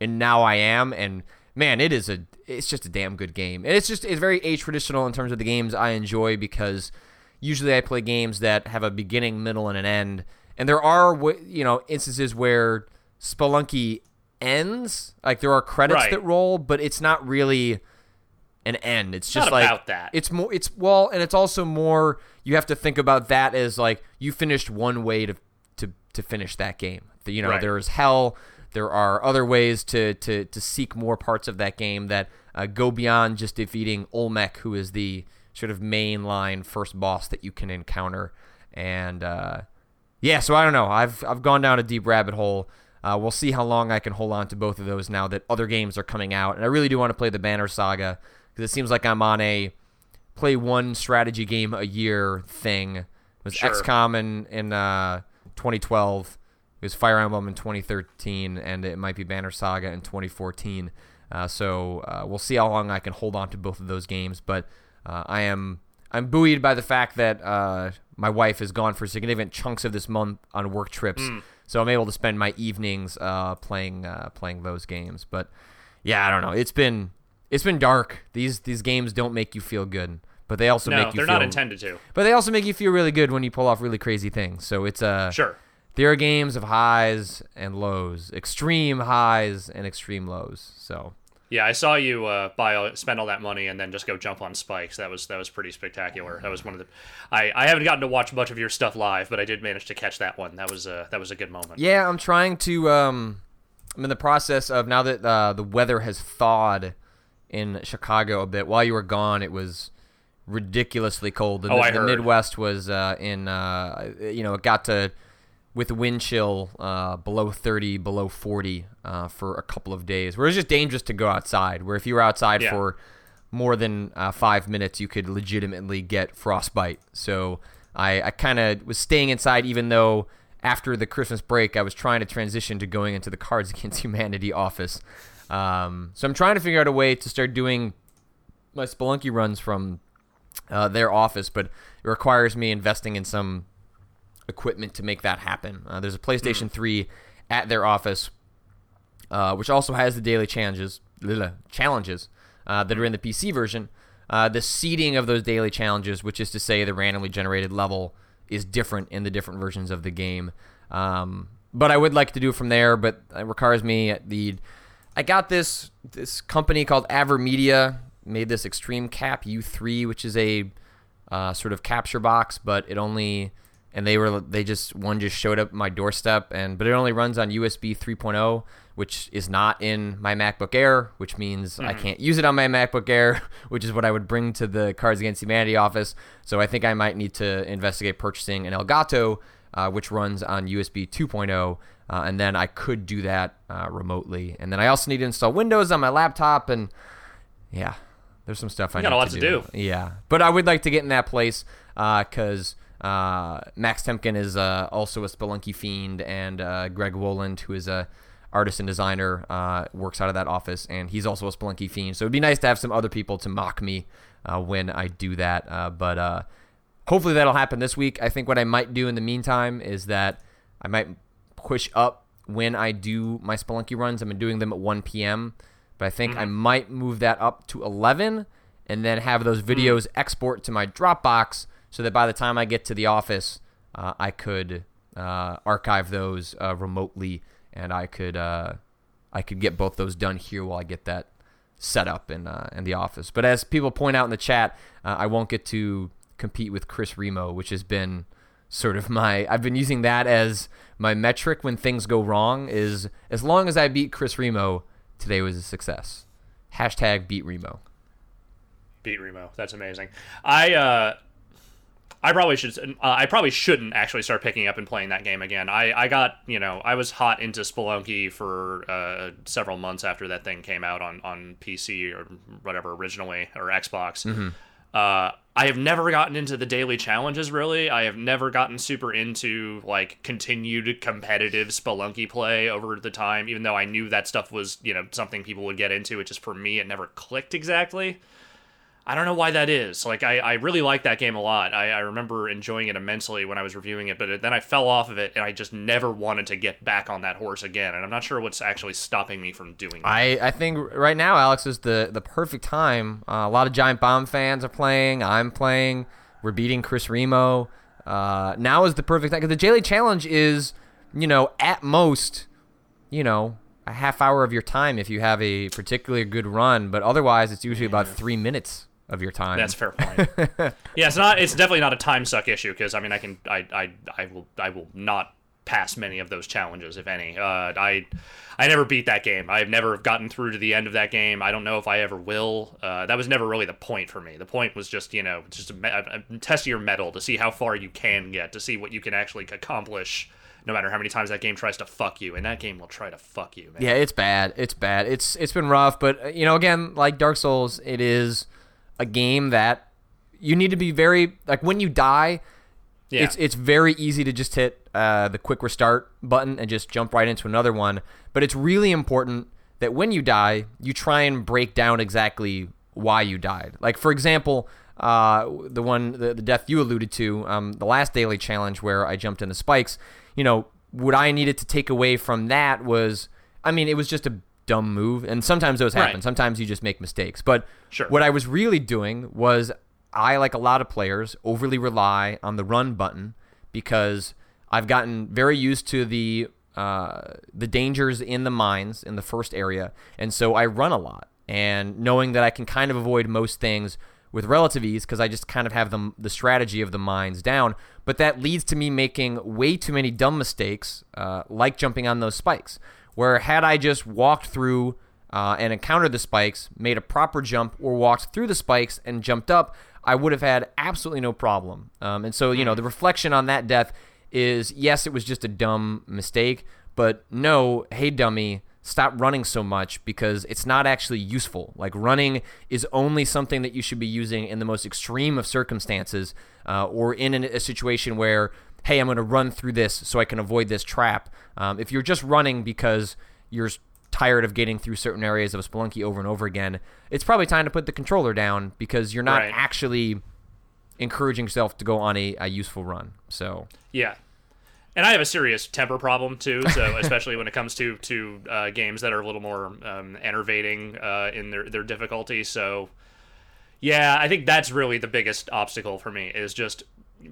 and now I am. And man, it is a it's just a damn good game. And it's just it's very age traditional in terms of the games I enjoy because usually I play games that have a beginning, middle, and an end. And there are you know instances where Spelunky ends, like there are credits Right. that roll, but it's not really an end. It's just not like about that. It's more. It's well, and it's also more. You have to think about that as like you finished one way to to finish that game. You know, Right. there is hell. There are other ways to to to seek more parts of that game that uh, go beyond just defeating Olmec, who is the sort of mainline first boss that you can encounter. And uh, yeah, so I don't know. I've I've gone down a deep rabbit hole. Uh, we'll see how long I can hold on to both of those now that other games are coming out. And I really do want to play the Banner Saga because it seems like I'm on a play one strategy game a year thing. It was Sure. XCOM and in uh, 2012. It was Fire Emblem in 2013, and it might be Banner Saga in 2014. Uh, so uh, we'll see how long I can hold on to both of those games. But uh, I am I'm buoyed by the fact that uh, my wife is gone for significant chunks of this month on work trips, so I'm able to spend my evenings uh, playing uh, playing those games. But yeah, I don't know. It's been it's been dark. These these games don't make you feel good, but they also No, make you they're feel not intended to. but they also make you feel really good when you pull off really crazy things. So it's uh Sure. there are games of highs and lows, extreme highs and extreme lows. So Yeah, I saw you uh, buy all, spend all that money and then just go jump on spikes. That was that was pretty spectacular. That was one of the. I, I haven't gotten to watch much of your stuff live, but I did manage to catch that one. That was uh, that was a good moment. yeah, I'm trying to. Um, I'm in the process of now that uh, the weather has thawed in Chicago a bit. While you were gone, it was ridiculously cold. The, Oh, I the heard. Midwest was uh, in. Uh, you know, it got to with wind chill uh, below 30, below 40 uh, for a couple of days, where it was just dangerous to go outside. Where if you were outside Yeah. for more than uh, five minutes, you could legitimately get frostbite. So I, I kind of was staying inside, even though after the Christmas break, I was trying to transition to going into the Cards Against Humanity office. Um, so I'm trying to figure out a way to start doing my Spelunky runs from uh, their office, but it requires me investing in some equipment to make that happen. Uh, there's a PlayStation 3 at their office, uh, which also has the daily challenges challenges uh, that are in the PC version. Uh, the seeding of those daily challenges, which is to say the randomly generated level, is different in the different versions of the game. Um, but I would like to do it from there. But it requires me at the. I got this this company called Avermedia made this Extreme Cap U3, which is a uh, sort of capture box, but it only and they were they just one just showed up at my doorstep and but it only runs on USB 3.0 which is not in my MacBook Air which means mm-hmm. I can't use it on my MacBook Air which is what I would bring to the Cards Against Humanity office. So I think I might need to investigate purchasing an Elgato uh, which runs on USB 2.0 uh, and then I could do that uh, remotely. And then I also need to install Windows on my laptop and yeah there's some stuff you I got need a lot to to do. do. Yeah, but I would like to get in that place because uh, uh, Max Temkin is uh, also a Spelunky fiend, and uh, Greg Woland, who is a artist and designer, uh, works out of that office, and he's also a Spelunky fiend. So it'd be nice to have some other people to mock me uh, when I do that. but hopefully that'll happen this week. I think what I might do in the meantime is that I might push up when I do my Spelunky runs. I've been doing them at 1 p.m. But I think mm-hmm. I might move that up to 11 and then have those mm. videos mm-hmm. export to my Dropbox so that by the time I get to the office, uh, I could uh, archive those uh, remotely and I could uh, I could get both those done here while I get that set up in uh, in the office. But as people point out in the chat, uh, I won't get to compete with Chris Remo, which has been sort of my I've been using that as my metric when things go wrong is as long as I beat Chris Remo, today was a success. Hashtag beat Remo. Beat Remo. That's amazing. I uh, I probably should. Uh, I probably shouldn't actually start picking up and playing that game again. I, I got you know I was hot into Spelunky for uh, several months after that thing came out on on PC or whatever originally or Xbox. Mm-hmm. Uh, I have never gotten into the daily challenges really. I have never gotten super into like continued competitive Spelunky play over the time, even though I knew that stuff was, you know, something people would get into. It just for me, it never clicked exactly. I don't know why that is. Like, I, I really like that game a lot. I, I remember enjoying it immensely when I was reviewing it, but then I fell off of it and I just never wanted to get back on that horse again. And I'm not sure what's actually stopping me from doing that. I, I think right now, Alex, is the, the perfect time. Uh, a lot of Giant Bomb fans are playing. I'm playing. We're beating Chris Remo. Uh, now is the perfect time. Because the Daily Challenge is, you know, at most, you know, a half hour of your time if you have a particularly good run, but otherwise it's usually about three minutes of your time. That's fair point. yeah, it's not. It's definitely not a time suck issue because I mean, I can, I, I, I will, I will not pass many of those challenges, if any. Uh, I, I never beat that game. I've never gotten through to the end of that game. I don't know if I ever will. Uh, that was never really the point for me. The point was just, you know, just a, a, a test your metal to see how far you can get, to see what you can actually accomplish no matter how many times that game tries to fuck you, and that game will try to fuck you. Man. Yeah, it's bad. It's bad. It's it's been rough, but uh, you know, again, like Dark Souls, it is a game that you need to be very like when you die. Yeah. It's it's very easy to just hit uh, the quick restart button and just jump right into another one. But it's really important that when you die, you try and break down exactly why you died. Like for example, uh, the one the, the death you alluded to, um, the last daily challenge where I jumped in the spikes. You know, what I needed to take away from that was, I mean, it was just a dumb move, and sometimes those happen. Right. Sometimes you just make mistakes. But sure. what I was really doing was I, like a lot of players, overly rely on the run button because I've gotten very used to the uh, the dangers in the mines in the first area, and so I run a lot. And knowing that I can kind of avoid most things with relative ease because I just kind of have the, the strategy of the mines down. But that leads to me making way too many dumb mistakes, uh, like jumping on those spikes where had I just walked through uh, and encountered the spikes, made a proper jump, or walked through the spikes and jumped up, I would have had absolutely no problem. Um, and so, you know, hmm. the reflection on that death is yes, it was just a dumb mistake, but no, hey, dummy, stop running so much because it's not actually useful. Like, running is only something that you should be using in the most extreme of circumstances uh, or in a situation where hey, I'm going to run through this so I can avoid this trap. Um, if you're just running because you're tired of getting through certain areas of Spelunky over and over again, it's probably time to put the controller down because you're not right. actually encouraging yourself to go on a, a useful run. So yeah, and I have a serious temper problem too. So especially when it comes to to uh, games that are a little more um, enervating uh, in their their difficulty. So yeah, I think that's really the biggest obstacle for me is just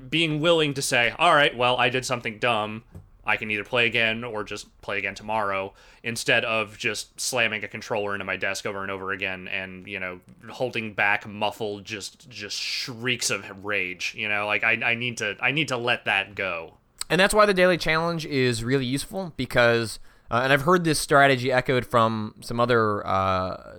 being willing to say, all right, well, I did something dumb. I can either play again or just play again tomorrow instead of just slamming a controller into my desk over and over again and you know holding back muffled just just shrieks of rage. You know, like I, I need to I need to let that go. And that's why the daily challenge is really useful because, uh, and I've heard this strategy echoed from some other uh,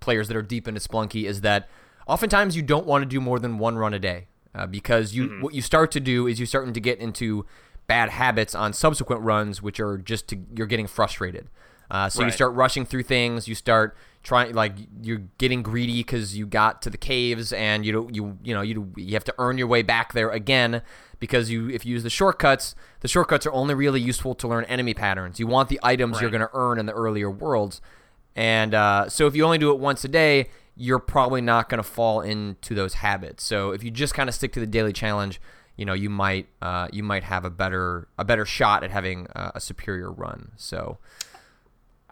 players that are deep into Spelunky is that oftentimes you don't want to do more than one run a day uh, because you mm-hmm. what you start to do is you're starting to get into bad habits on subsequent runs, which are just to, you're getting frustrated. Uh, so right. you start rushing through things. You start trying like you're getting greedy because you got to the caves and you you you know you you have to earn your way back there again because you if you use the shortcuts, the shortcuts are only really useful to learn enemy patterns. You want the items right. you're going to earn in the earlier worlds, and uh, so if you only do it once a day, you're probably not going to fall into those habits. So if you just kind of stick to the daily challenge you know you might uh, you might have a better a better shot at having a, a superior run. So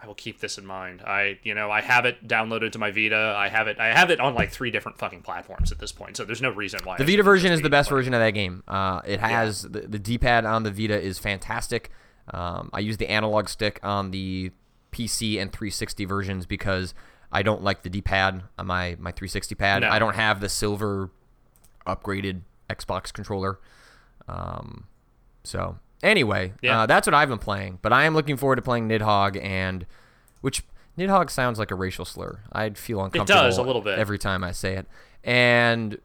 I will keep this in mind. I, you know, I have it downloaded to my Vita. I have it. I have it on like three different fucking platforms at this point. So there's no reason why the Vita version is the best version of that game. Uh, it has yeah. the, the D-pad on the Vita is fantastic. Um, I use the analog stick on the PC and 360 versions because I don't like the D-pad on my my 360 pad. No. I don't have the silver upgraded Xbox controller. Um, so anyway, yeah. uh, that's what I've been playing. But I am looking forward to playing Nidhogg and which Nidhogg sounds like a racial slur. I'd feel uncomfortable. It does a little bit every time I say it. And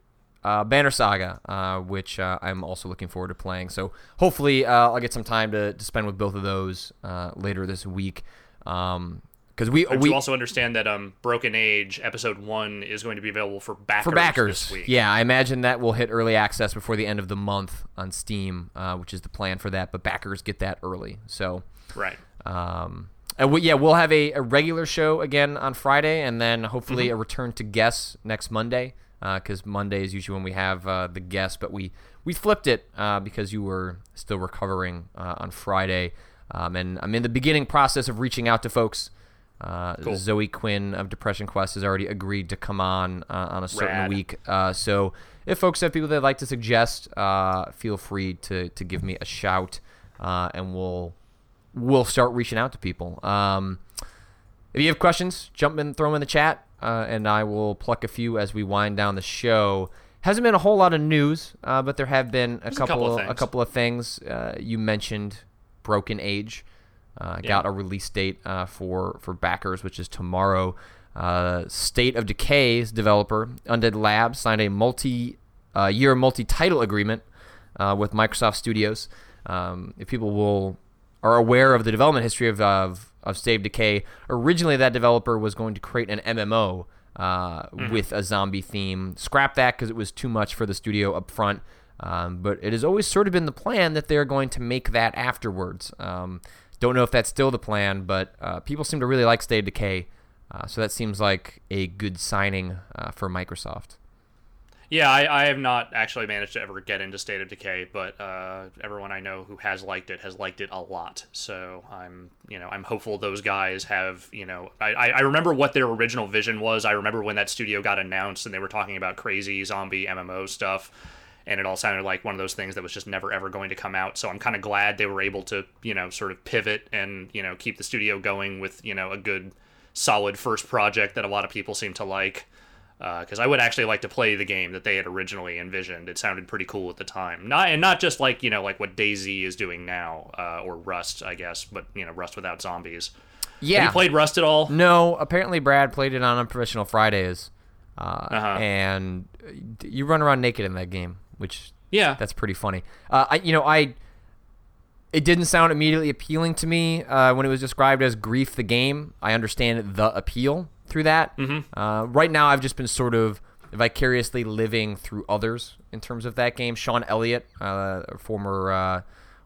uh, Banner Saga, uh, which uh, I'm also looking forward to playing. So hopefully uh, I'll get some time to, to spend with both of those uh, later this week. Um, because we but we also understand that um Broken Age episode one is going to be available for backers for backers this week. Yeah, I imagine that will hit early access before the end of the month on Steam, uh, which is the plan for that. But backers get that early, so right. Um, and we, yeah, we'll have a, a, regular show again on Friday, and then hopefully mm-hmm. a return to guests next Monday. Because uh, Monday is usually when we have uh, the guests, but we we flipped it uh, because you were still recovering uh, on Friday. Um, and I'm in the beginning process of reaching out to folks uh, cool. Zoe Quinn of Depression Quest has already agreed to come on uh, on a certain Rad. week. Uh, so if folks have people they'd like to suggest, uh, feel free to to give me a shout, uh, and we'll we'll start reaching out to people. Um, if you have questions, jump in, throw them in the chat, uh, and I will pluck a few as we wind down the show. Hasn't been a whole lot of news, but there have been a couple, a couple of a couple of things. you mentioned Broken Age. Uh, yeah. Got a release date uh, for for backers, which is tomorrow. Uh, State of Decay's developer Undead Labs signed a multi-year uh, multi-title agreement uh, with Microsoft Studios. Um, if people will are aware of the development history of, of of State of Decay, originally that developer was going to create an MMO uh, mm-hmm. with a zombie theme. Scrap that because it was too much for the studio up front. Um, but it has always sort of been the plan that they're going to make that afterwards. Um, don't know if that's still the plan, but uh, people seem to really like State of Decay, uh, so that seems like a good signing uh, for Microsoft. Yeah, I, I, have not actually managed to ever get into State of Decay, but uh, everyone I know who has liked it has liked it a lot. So I'm, you know, I'm hopeful those guys have, you know, I, I remember what their original vision was. I remember when that studio got announced and they were talking about crazy zombie MMO stuff and it all sounded like one of those things that was just never ever going to come out. So I'm kind of glad they were able to, you know, sort of pivot and you know keep the studio going with you know a good, solid first project that a lot of people seem to like. Because uh, I would actually like to play the game that they had originally envisioned. It sounded pretty cool at the time. Not and not just like you know like what DayZ is doing now, uh, or Rust, I guess, but you know Rust without zombies. Yeah. Have you played Rust at all? No. Apparently, Brad played it on Unprofessional Fridays, uh, uh-huh. and you run around naked in that game which yeah, that's pretty funny. Uh, I you know I it didn't sound immediately appealing to me uh, when it was described as grief the game. I understand the appeal through that. Mm-hmm. Uh, right now, I've just been sort of vicariously living through others in terms of that game. Sean Elliott, uh, former uh,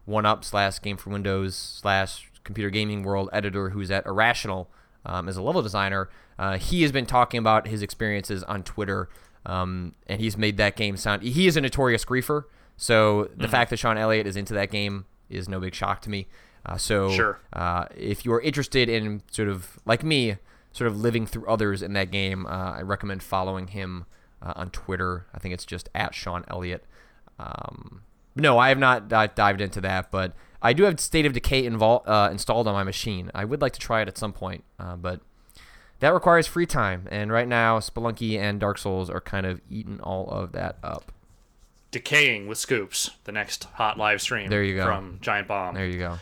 One Up slash Game for Windows slash Computer Gaming World editor, who's at Irrational um, as a level designer. Uh, he has been talking about his experiences on Twitter um, and he's made that game sound. He is a notorious griefer, so the mm-hmm. fact that Sean Elliott is into that game is no big shock to me. Uh, so, sure. uh, if you're interested in sort of like me, sort of living through others in that game, uh, I recommend following him uh, on Twitter. I think it's just at Sean Elliott. Um, no, I have not dived into that, but I do have State of Decay invol- uh, installed on my machine. I would like to try it at some point, uh, but that requires free time. And right now, Spelunky and Dark Souls are kind of eating all of that up. Decaying with Scoops, the next hot live stream. There you go. From Giant Bomb. There you go.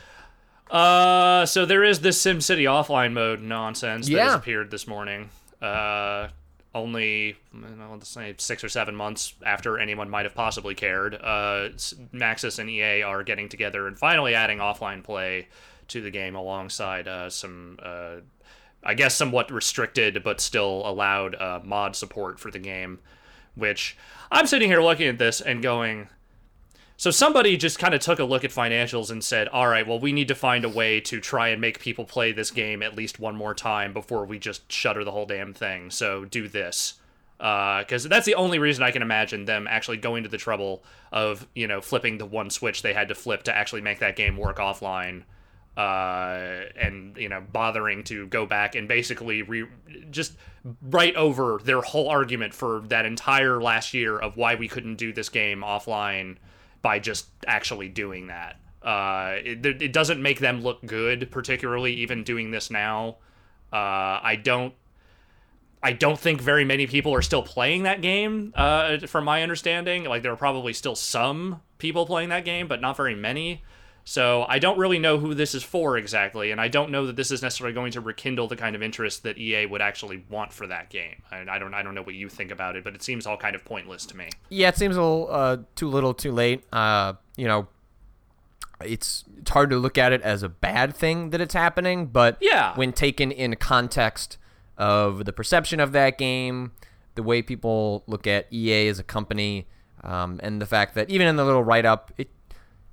Uh, so there is this SimCity offline mode nonsense that has appeared this morning. Uh, only you know, let's say six or seven months after anyone might have possibly cared. Uh, Maxis and EA are getting together and finally adding offline play to the game alongside uh, some, uh, I guess, somewhat restricted but still allowed uh, mod support for the game. Which I'm sitting here looking at this and going. So somebody just kind of took a look at financials and said, "All right, well, we need to find a way to try and make people play this game at least one more time before we just shutter the whole damn thing. So do this." Because that's the only reason I can imagine them actually going to the trouble of, you know, flipping the one switch they had to flip to actually make that game work offline, uh, and you know, bothering to go back and basically re- just write over their whole argument for that entire last year of why we couldn't do this game offline by just actually doing that. Uh, it, it doesn't make them look good, particularly even doing this now. Uh, I don't. I don't think very many people are still playing that game. Uh, from my understanding, like there are probably still some people playing that game, but not very many. So I don't really know who this is for exactly, and I don't know that this is necessarily going to rekindle the kind of interest that EA would actually want for that game. And I don't, I don't know what you think about it, but it seems all kind of pointless to me. Yeah, it seems a little uh, too little, too late. Uh, you know, it's it's hard to look at it as a bad thing that it's happening, but Yeah. when taken in context of the perception of that game, the way people look at EA as a company, um, and the fact that even in the little write up, it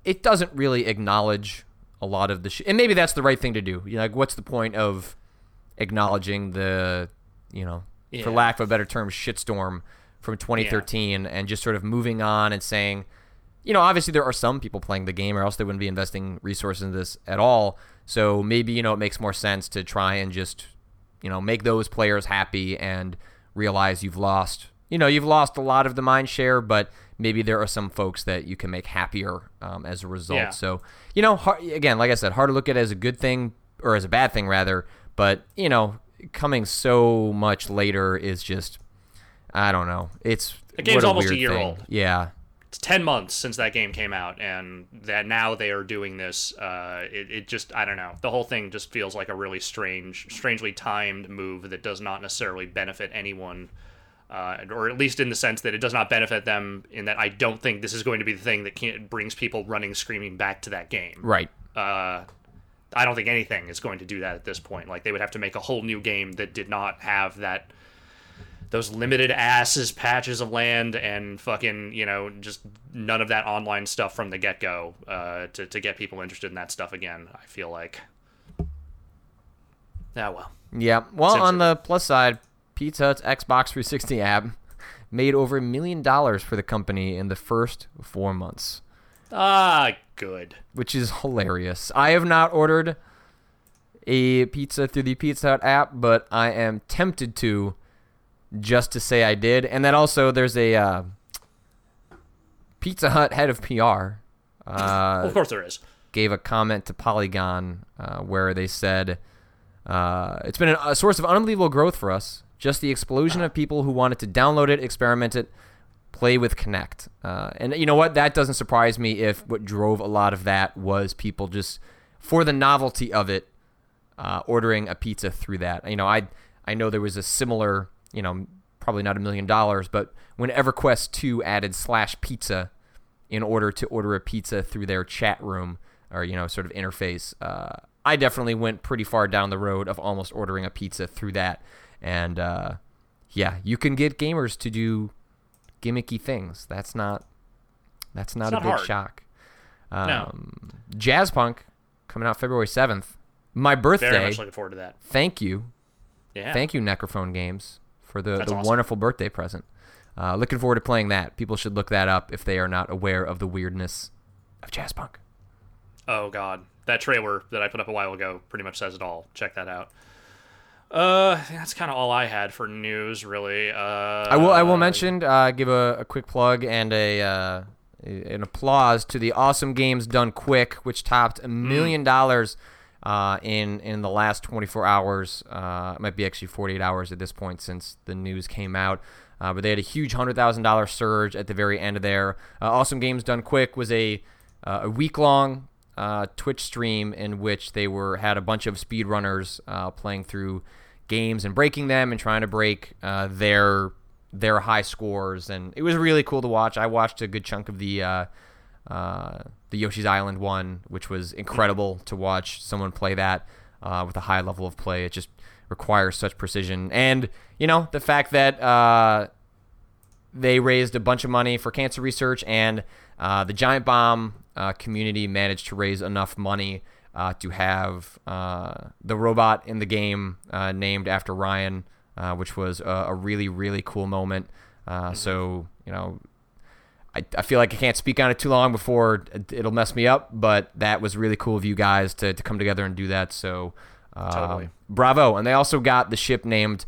it doesn't really acknowledge a lot of the sh- and maybe that's the right thing to do. You know, like what's the point of acknowledging the you know, for lack of a better term, shitstorm from 2013 and just sort of moving on and saying, you know, obviously there are some people playing the game or else they wouldn't be investing resources in this at all. So maybe, you know, it makes more sense to try and just, you know, make those players happy and realize you've lost, you know, you've lost a lot of the mind share, but maybe there are some folks that you can make happier um, as a result. Yeah. So, you know, hard, again, like I said, hard to look at it as a good thing or as a bad thing rather, but, you know, coming so much later is just, I don't know. It's The game's a almost a year thing. old. Yeah. It's ten months since that game came out, and that now they are doing this. Uh, it, it just, I don't know. The whole thing just feels like a really strange, strangely timed move that does not necessarily benefit anyone. Uh, or at least in the sense that it does not benefit them. In that, I don't think this is going to be the thing that can, brings people running, screaming back to that game. Right. uh, I don't think anything is going to do that at this point. Like they would have to make a whole new game that did not have that those limited asses patches of land and fucking you know just none of that online stuff from the get go uh, to to get people interested in that stuff again. I feel like. Yeah, well, Yeah. Well, on the plus side, Pizza Hut's Xbox 360 app made over a million dollars for the company in the first four months, ah, good. which is hilarious. I have not ordered a pizza through the Pizza Hut app, but I am tempted to just to say I did. And then also, there's a uh, Pizza Hut head of PR. Uh, of course there is. gave a comment to Polygon uh, where they said, uh, It's been a source of unbelievable growth for us. Just the explosion of people who wanted to download it, experiment it, play with Kinect. Uh, and you know what? That doesn't surprise me if what drove a lot of that was people just, for the novelty of it, uh, ordering a pizza through that. You know, I I know there was a similar, you know, probably not a million dollars, but when EverQuest 2 added slash pizza in order to order a pizza through their chat room or you know sort of interface, uh, I definitely went pretty far down the road of almost ordering a pizza through that. And uh, yeah, you can get gamers to do gimmicky things. That's not that's not It's a big hard. shock. No. Um, Jazzpunk coming out February seventh. My birthday. Very much looking forward to that. Thank you, Yeah. thank you, Necrophone Games, for the, That's the awesome. wonderful birthday present. Uh, looking forward to playing that. People should look that up if they are not aware of the weirdness of Jazzpunk. Oh god, that trailer that I put up a while ago pretty much says it all. Check that out. Uh, that's kind of all I had for news, really. Uh, I will I will mention uh, give a, a quick plug and a uh, an applause to the awesome games done quick, which topped a million dollars uh, in in the last 24 hours. Uh, it might be actually 48 hours at this point since the news came out. Uh, but they had a huge hundred thousand dollar surge at the very end of there. Uh, awesome games done quick was a uh, a week long uh, Twitch stream in which they were had a bunch of speedrunners uh, playing through games and breaking them and trying to break uh, their their high scores and it was really cool to watch. I watched a good chunk of the uh, uh, the Yoshi's Island one, which was incredible to watch someone play that uh, with a high level of play. It just requires such precision and you know the fact that uh, they raised a bunch of money for cancer research and the giant bomb uh, community managed to raise enough money uh, to have uh, the robot in the game uh, named after Ryan, uh, which was a, a, really, really cool moment. Mm-hmm. So, you know, I, I feel like I can't speak on it too long before it'll mess me up, but that was really cool of you guys to, to come together and do that. So, totally. bravo. And they also got the ship named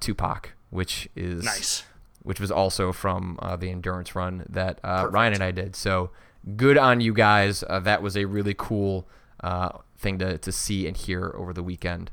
Tupac, which is nice which was also from uh, the endurance run that uh, Ryan and I did. So good on you guys. Uh, that was a really cool uh, thing to, to see and hear over the weekend.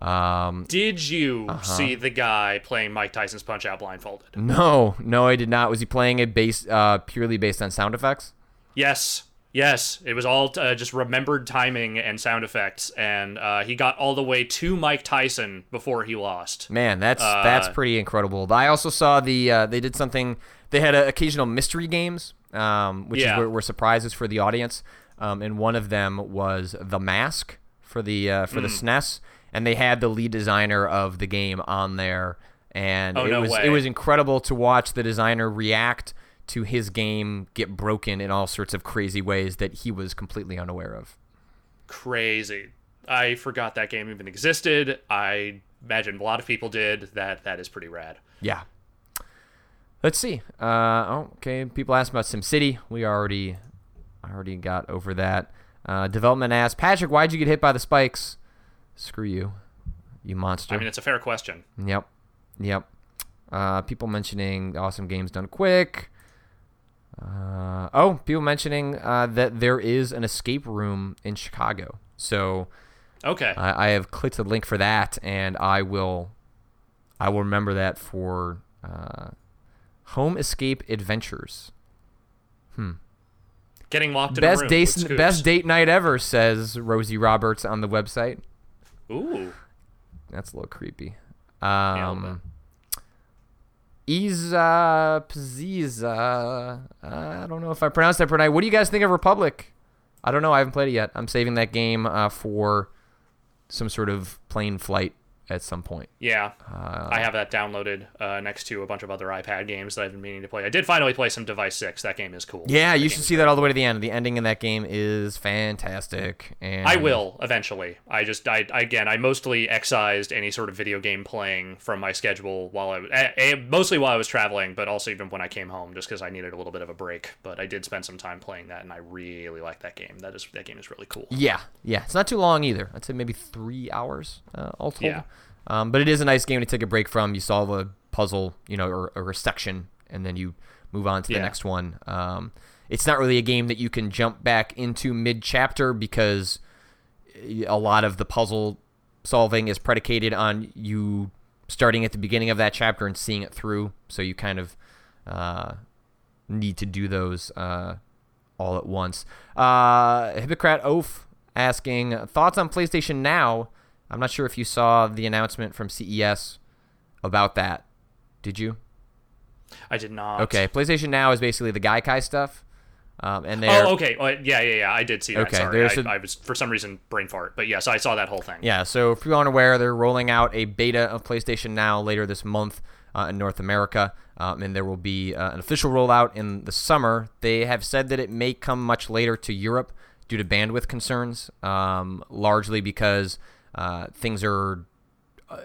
Um, did you uh-huh. see the guy playing Mike Tyson's Punch Out blindfolded? No, no, I did not. Was he playing it based uh, purely based on sound effects? Yes. Yes, it was all uh, just remembered timing and sound effects, and uh, he got all the way to Mike Tyson before he lost. Man, that's uh, that's pretty incredible. I also saw the uh, they did something. They had occasional mystery games, um, which yeah. is, were, were, surprises for the audience. Um, and one of them was the mask for the uh, for mm. the SNES, and they had the lead designer of the game on there, and oh, it no was way. it was incredible to watch the designer react to his game get broken in all sorts of crazy ways that he was completely unaware of. Crazy. I forgot that game even existed. I imagine a lot of people did. That that is pretty rad. Yeah. Let's see. Uh, oh, okay. People asked about SimCity. We already I already got over that. Uh, development asked Patrick, why'd you get hit by the spikes? Screw you, you monster. I mean, it's a fair question. Yep. Yep. Uh, people mentioning awesome games done quick. Uh, oh, people mentioning uh, that there is an escape room in Chicago. So, okay, I, I have clicked the link for that, and I will, I will remember that for uh, Home Escape Adventures. Hmm. Getting locked in best a room. Date, best date night ever, says Rosie Roberts on the website. Ooh, that's a little creepy. Um, Iza Pziza. I don't know if I pronounced that right. What do you guys think of Republic? I don't know. I haven't played it yet. I'm saving that game uh, for some sort of plane flight at some point. Yeah, uh, I have that downloaded uh, next to a bunch of other iPad games that I've been meaning to play. I did finally play some Device Six. That game is cool. Yeah, that you should see that all the way to the end. The ending in that game is fantastic. And I will eventually. I just, I again, I mostly excised any sort of video game playing from my schedule while I was, mostly while I was traveling, but also even when I came home, just because I needed a little bit of a break. But I did spend some time playing that, and I really like that game. That is that game is really cool. Yeah, yeah, it's not too long either. I'd say maybe three hours uh, all told. Yeah. Um, but it is a nice game to take a break from. You solve a puzzle, you know, or, or a section, and then you move on to the next one. Um, it's not really a game that you can jump back into mid chapter because a lot of the puzzle solving is predicated on you starting at the beginning of that chapter and seeing it through. So you kind of uh, need to do those uh, all at once. Uh, Hippocrat Oaf asking thoughts on PlayStation Now I'm not sure if you saw the announcement from CES about that. Did you? I did not. Okay, PlayStation Now is basically the Gaikai stuff. Um, and they're, oh, okay. Oh, yeah, yeah, yeah. I did see that. Okay, Sorry, I, a, I was for some reason brain fart, but yes, I saw that whole thing. Yeah. So if you aren't aware, they're rolling out a beta of PlayStation Now later this month uh, in North America, um, and there will be uh, an official rollout in the summer. They have said that it may come much later to Europe due to bandwidth concerns, um, largely because uh, things are uh,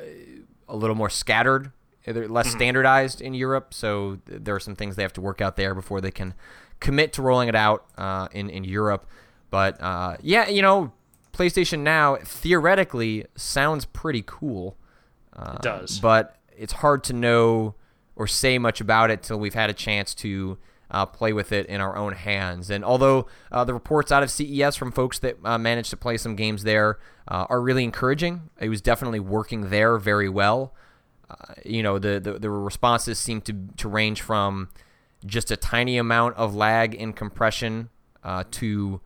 a little more scattered, they're less mm-hmm. standardized in Europe. So there are some things they have to work out there before they can commit to rolling it out uh, in in Europe. But uh, yeah, you know, PlayStation Now theoretically sounds pretty cool. Uh, it does, but it's hard to know or say much about it till we've had a chance to uh, play with it in our own hands. And although uh, the reports out of CES from folks that uh, managed to play some games there uh, are really encouraging, it was definitely working there very well. Uh, you know, the, the, the responses seem to to range from just a tiny amount of lag in compression uh, to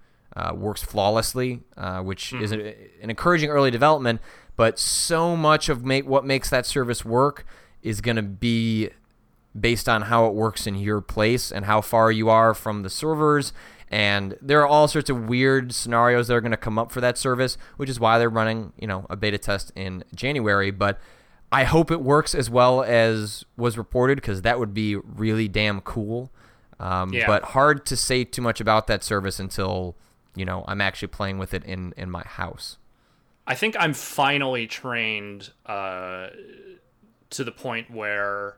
works flawlessly, which mm. is a, an encouraging early development. But so much of make, what makes that service work is going to be based on how it works in your place and how far you are from the servers. And there are all sorts of weird scenarios that are going to come up for that service, which is why they're running, you know, a beta test in January. But I hope it works as well as was reported because that would be really damn cool. Um, yeah. But hard to say too much about that service until you know I'm actually playing with it in in my house. I think I'm finally trained uh, to the point where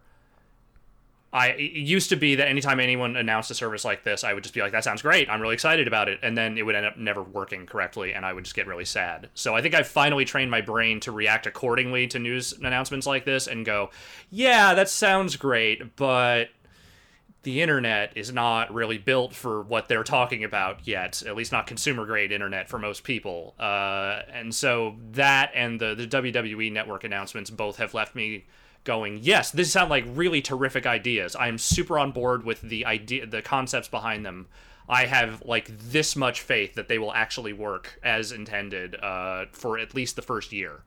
I it used to be that anytime anyone announced a service like this, I would just be like, "That sounds great! I'm really excited about it," and then it would end up never working correctly, and I would just get really sad. So I think I've finally trained my brain to react accordingly to news announcements like this and go, "Yeah, that sounds great, but." The internet is not really built for what they're talking about yet, at least not consumer grade internet for most people. Uh, and so that and the, the WWE network announcements both have left me going, yes, this sound like really terrific ideas. I am super on board with the idea, the concepts behind them. I have like this much faith that they will actually work as intended uh, for at least the first year.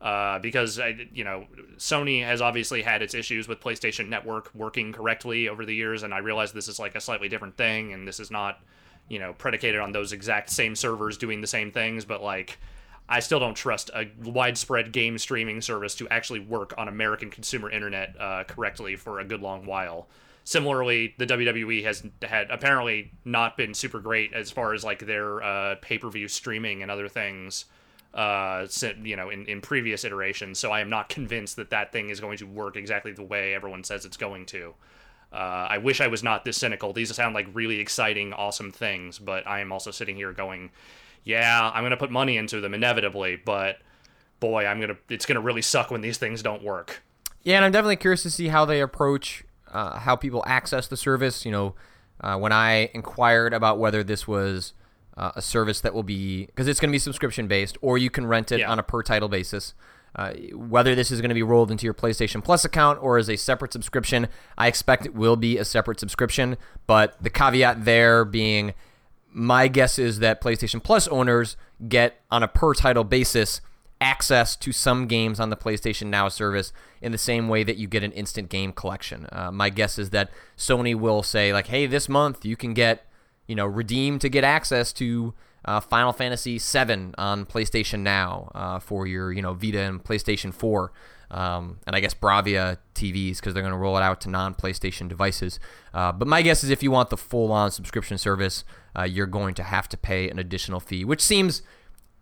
Uh, because you know Sony has obviously had its issues with PlayStation Network working correctly over the years, and I realize this is like a slightly different thing, and this is not you know predicated on those exact same servers doing the same things, but like I still don't trust a widespread game streaming service to actually work on American consumer internet uh, correctly for a good long while. Similarly, the WWE has had apparently not been super great as far as like their uh, pay per view streaming and other things. Uh, you know, in, in previous iterations. So I am not convinced that that thing is going to work exactly the way everyone says it's going to. Uh, I wish I was not this cynical. These sound like really exciting, awesome things, but I am also sitting here going, yeah, I'm gonna put money into them inevitably, but boy, I'm gonna it's gonna really suck when these things don't work. Yeah, and I'm definitely curious to see how they approach uh, how people access the service. You know, uh, when I inquired about whether this was uh, a service that will be because it's going to be subscription based, or you can rent it yeah. on a per title basis. Uh, whether this is going to be rolled into your PlayStation Plus account or as a separate subscription, I expect it will be a separate subscription. But the caveat there being my guess is that PlayStation Plus owners get on a per title basis access to some games on the PlayStation Now service in the same way that you get an instant game collection. Uh, my guess is that Sony will say like, "Hey, this month you can get, you know, redeem to get access to uh, Final Fantasy VII on PlayStation Now uh, for your, you know, Vita and PlayStation 4." Um, and I guess Bravia TVs because they're going to roll it out to non PlayStation devices. Uh, but my guess is if you want the full on subscription service, uh, you're going to have to pay an additional fee, which seems,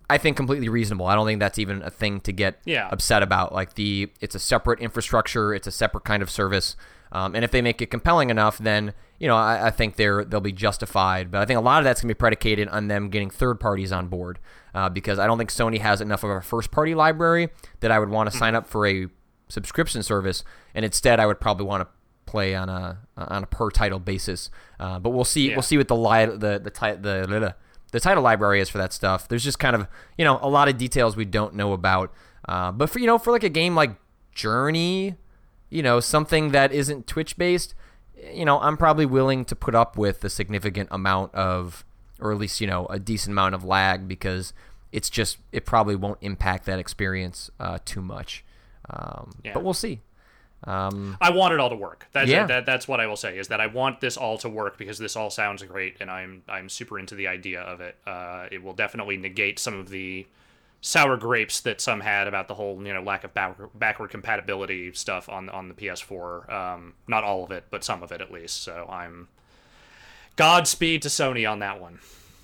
I think, completely reasonable. I don't think that's even a thing to get yeah. upset about. Like the, it's a separate infrastructure, it's a separate kind of service. Um, and if they make it compelling enough, then you know I, I, think they're they'll be justified. But I think a lot of that's going to be predicated on them getting third parties on board uh, because I don't think Sony has enough of a first party library that I would want to sign up for a subscription service, and instead I would probably want to play on a on a per title basis. Uh, but we'll see. Yeah. We'll see what the li- the the, ti- the the the title library is for that stuff. There's just kind of you know a lot of details we don't know about. Uh, but for you know for like a game like Journey, you know something that isn't Twitch based, you know I'm probably willing to put up with a significant amount of or at least you know a decent amount of lag because it's just it probably won't impact that experience uh, too much. Um, yeah. But we'll see. Um, I want it all to work. That's yeah. that, that's what I will say is that I want this all to work because this all sounds great and I'm I'm super into the idea of it. Uh, it will definitely negate some of the sour grapes that some had about the whole you know lack of backward, backward compatibility stuff on on the PS4. Um, not all of it, but some of it at least. So I'm Godspeed to Sony on that one.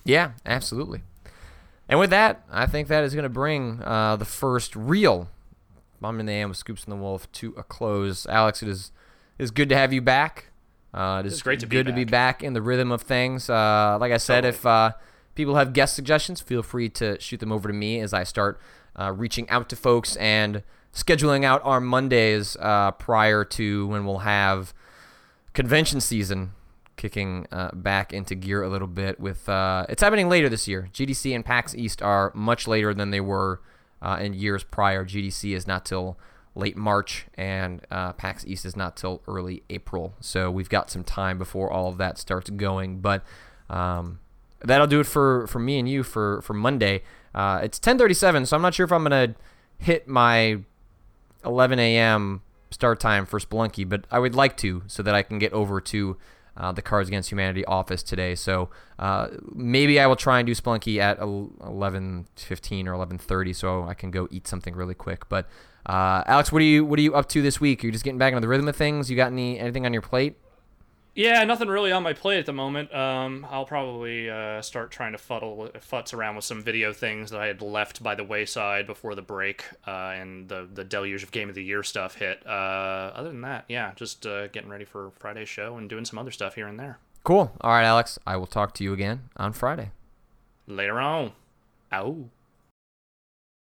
Yeah, absolutely. And with that, I think that is going to bring uh, the first real Bombin' the AM with Scoops and the Wolf to a close. Alex, it is is good to have you back. Uh, it is it's great to good be to be back in the rhythm of things. Uh, like I said, totally. if uh, people have guest suggestions, feel free to shoot them over to me as I start uh, reaching out to folks and scheduling out our Mondays uh, prior to when we'll have convention season kicking uh, back into gear a little bit with uh, it's happening later this year. GDC and PAX East are much later than they were uh, in years prior. GDC is not till late March, and uh, PAX East is not till early April. So we've got some time before all of that starts going. But um, that'll do it for, for me and you for for Monday. Uh, it's 10:37, so I'm not sure if I'm gonna hit my 11 a.m. start time for Spelunky, but I would like to so that I can get over to uh, the Cards Against Humanity office today. So uh, maybe I will try and do Spelunky at 11:15 or 11:30, so I can go eat something really quick. But uh, Alex, what are you what are you up to this week? Are you just getting back into the rhythm of things? You got any anything on your plate? Yeah, nothing really on my plate at the moment. Um, I'll probably uh, start trying to fuddle, futz around with some video things that I had left by the wayside before the break uh, and the the deluge of Game of the Year stuff hit. Uh, other than that, yeah, just uh, getting ready for Friday's show and doing some other stuff here and there. Cool. All right, Alex. I will talk to you again on Friday. Later on. Ow.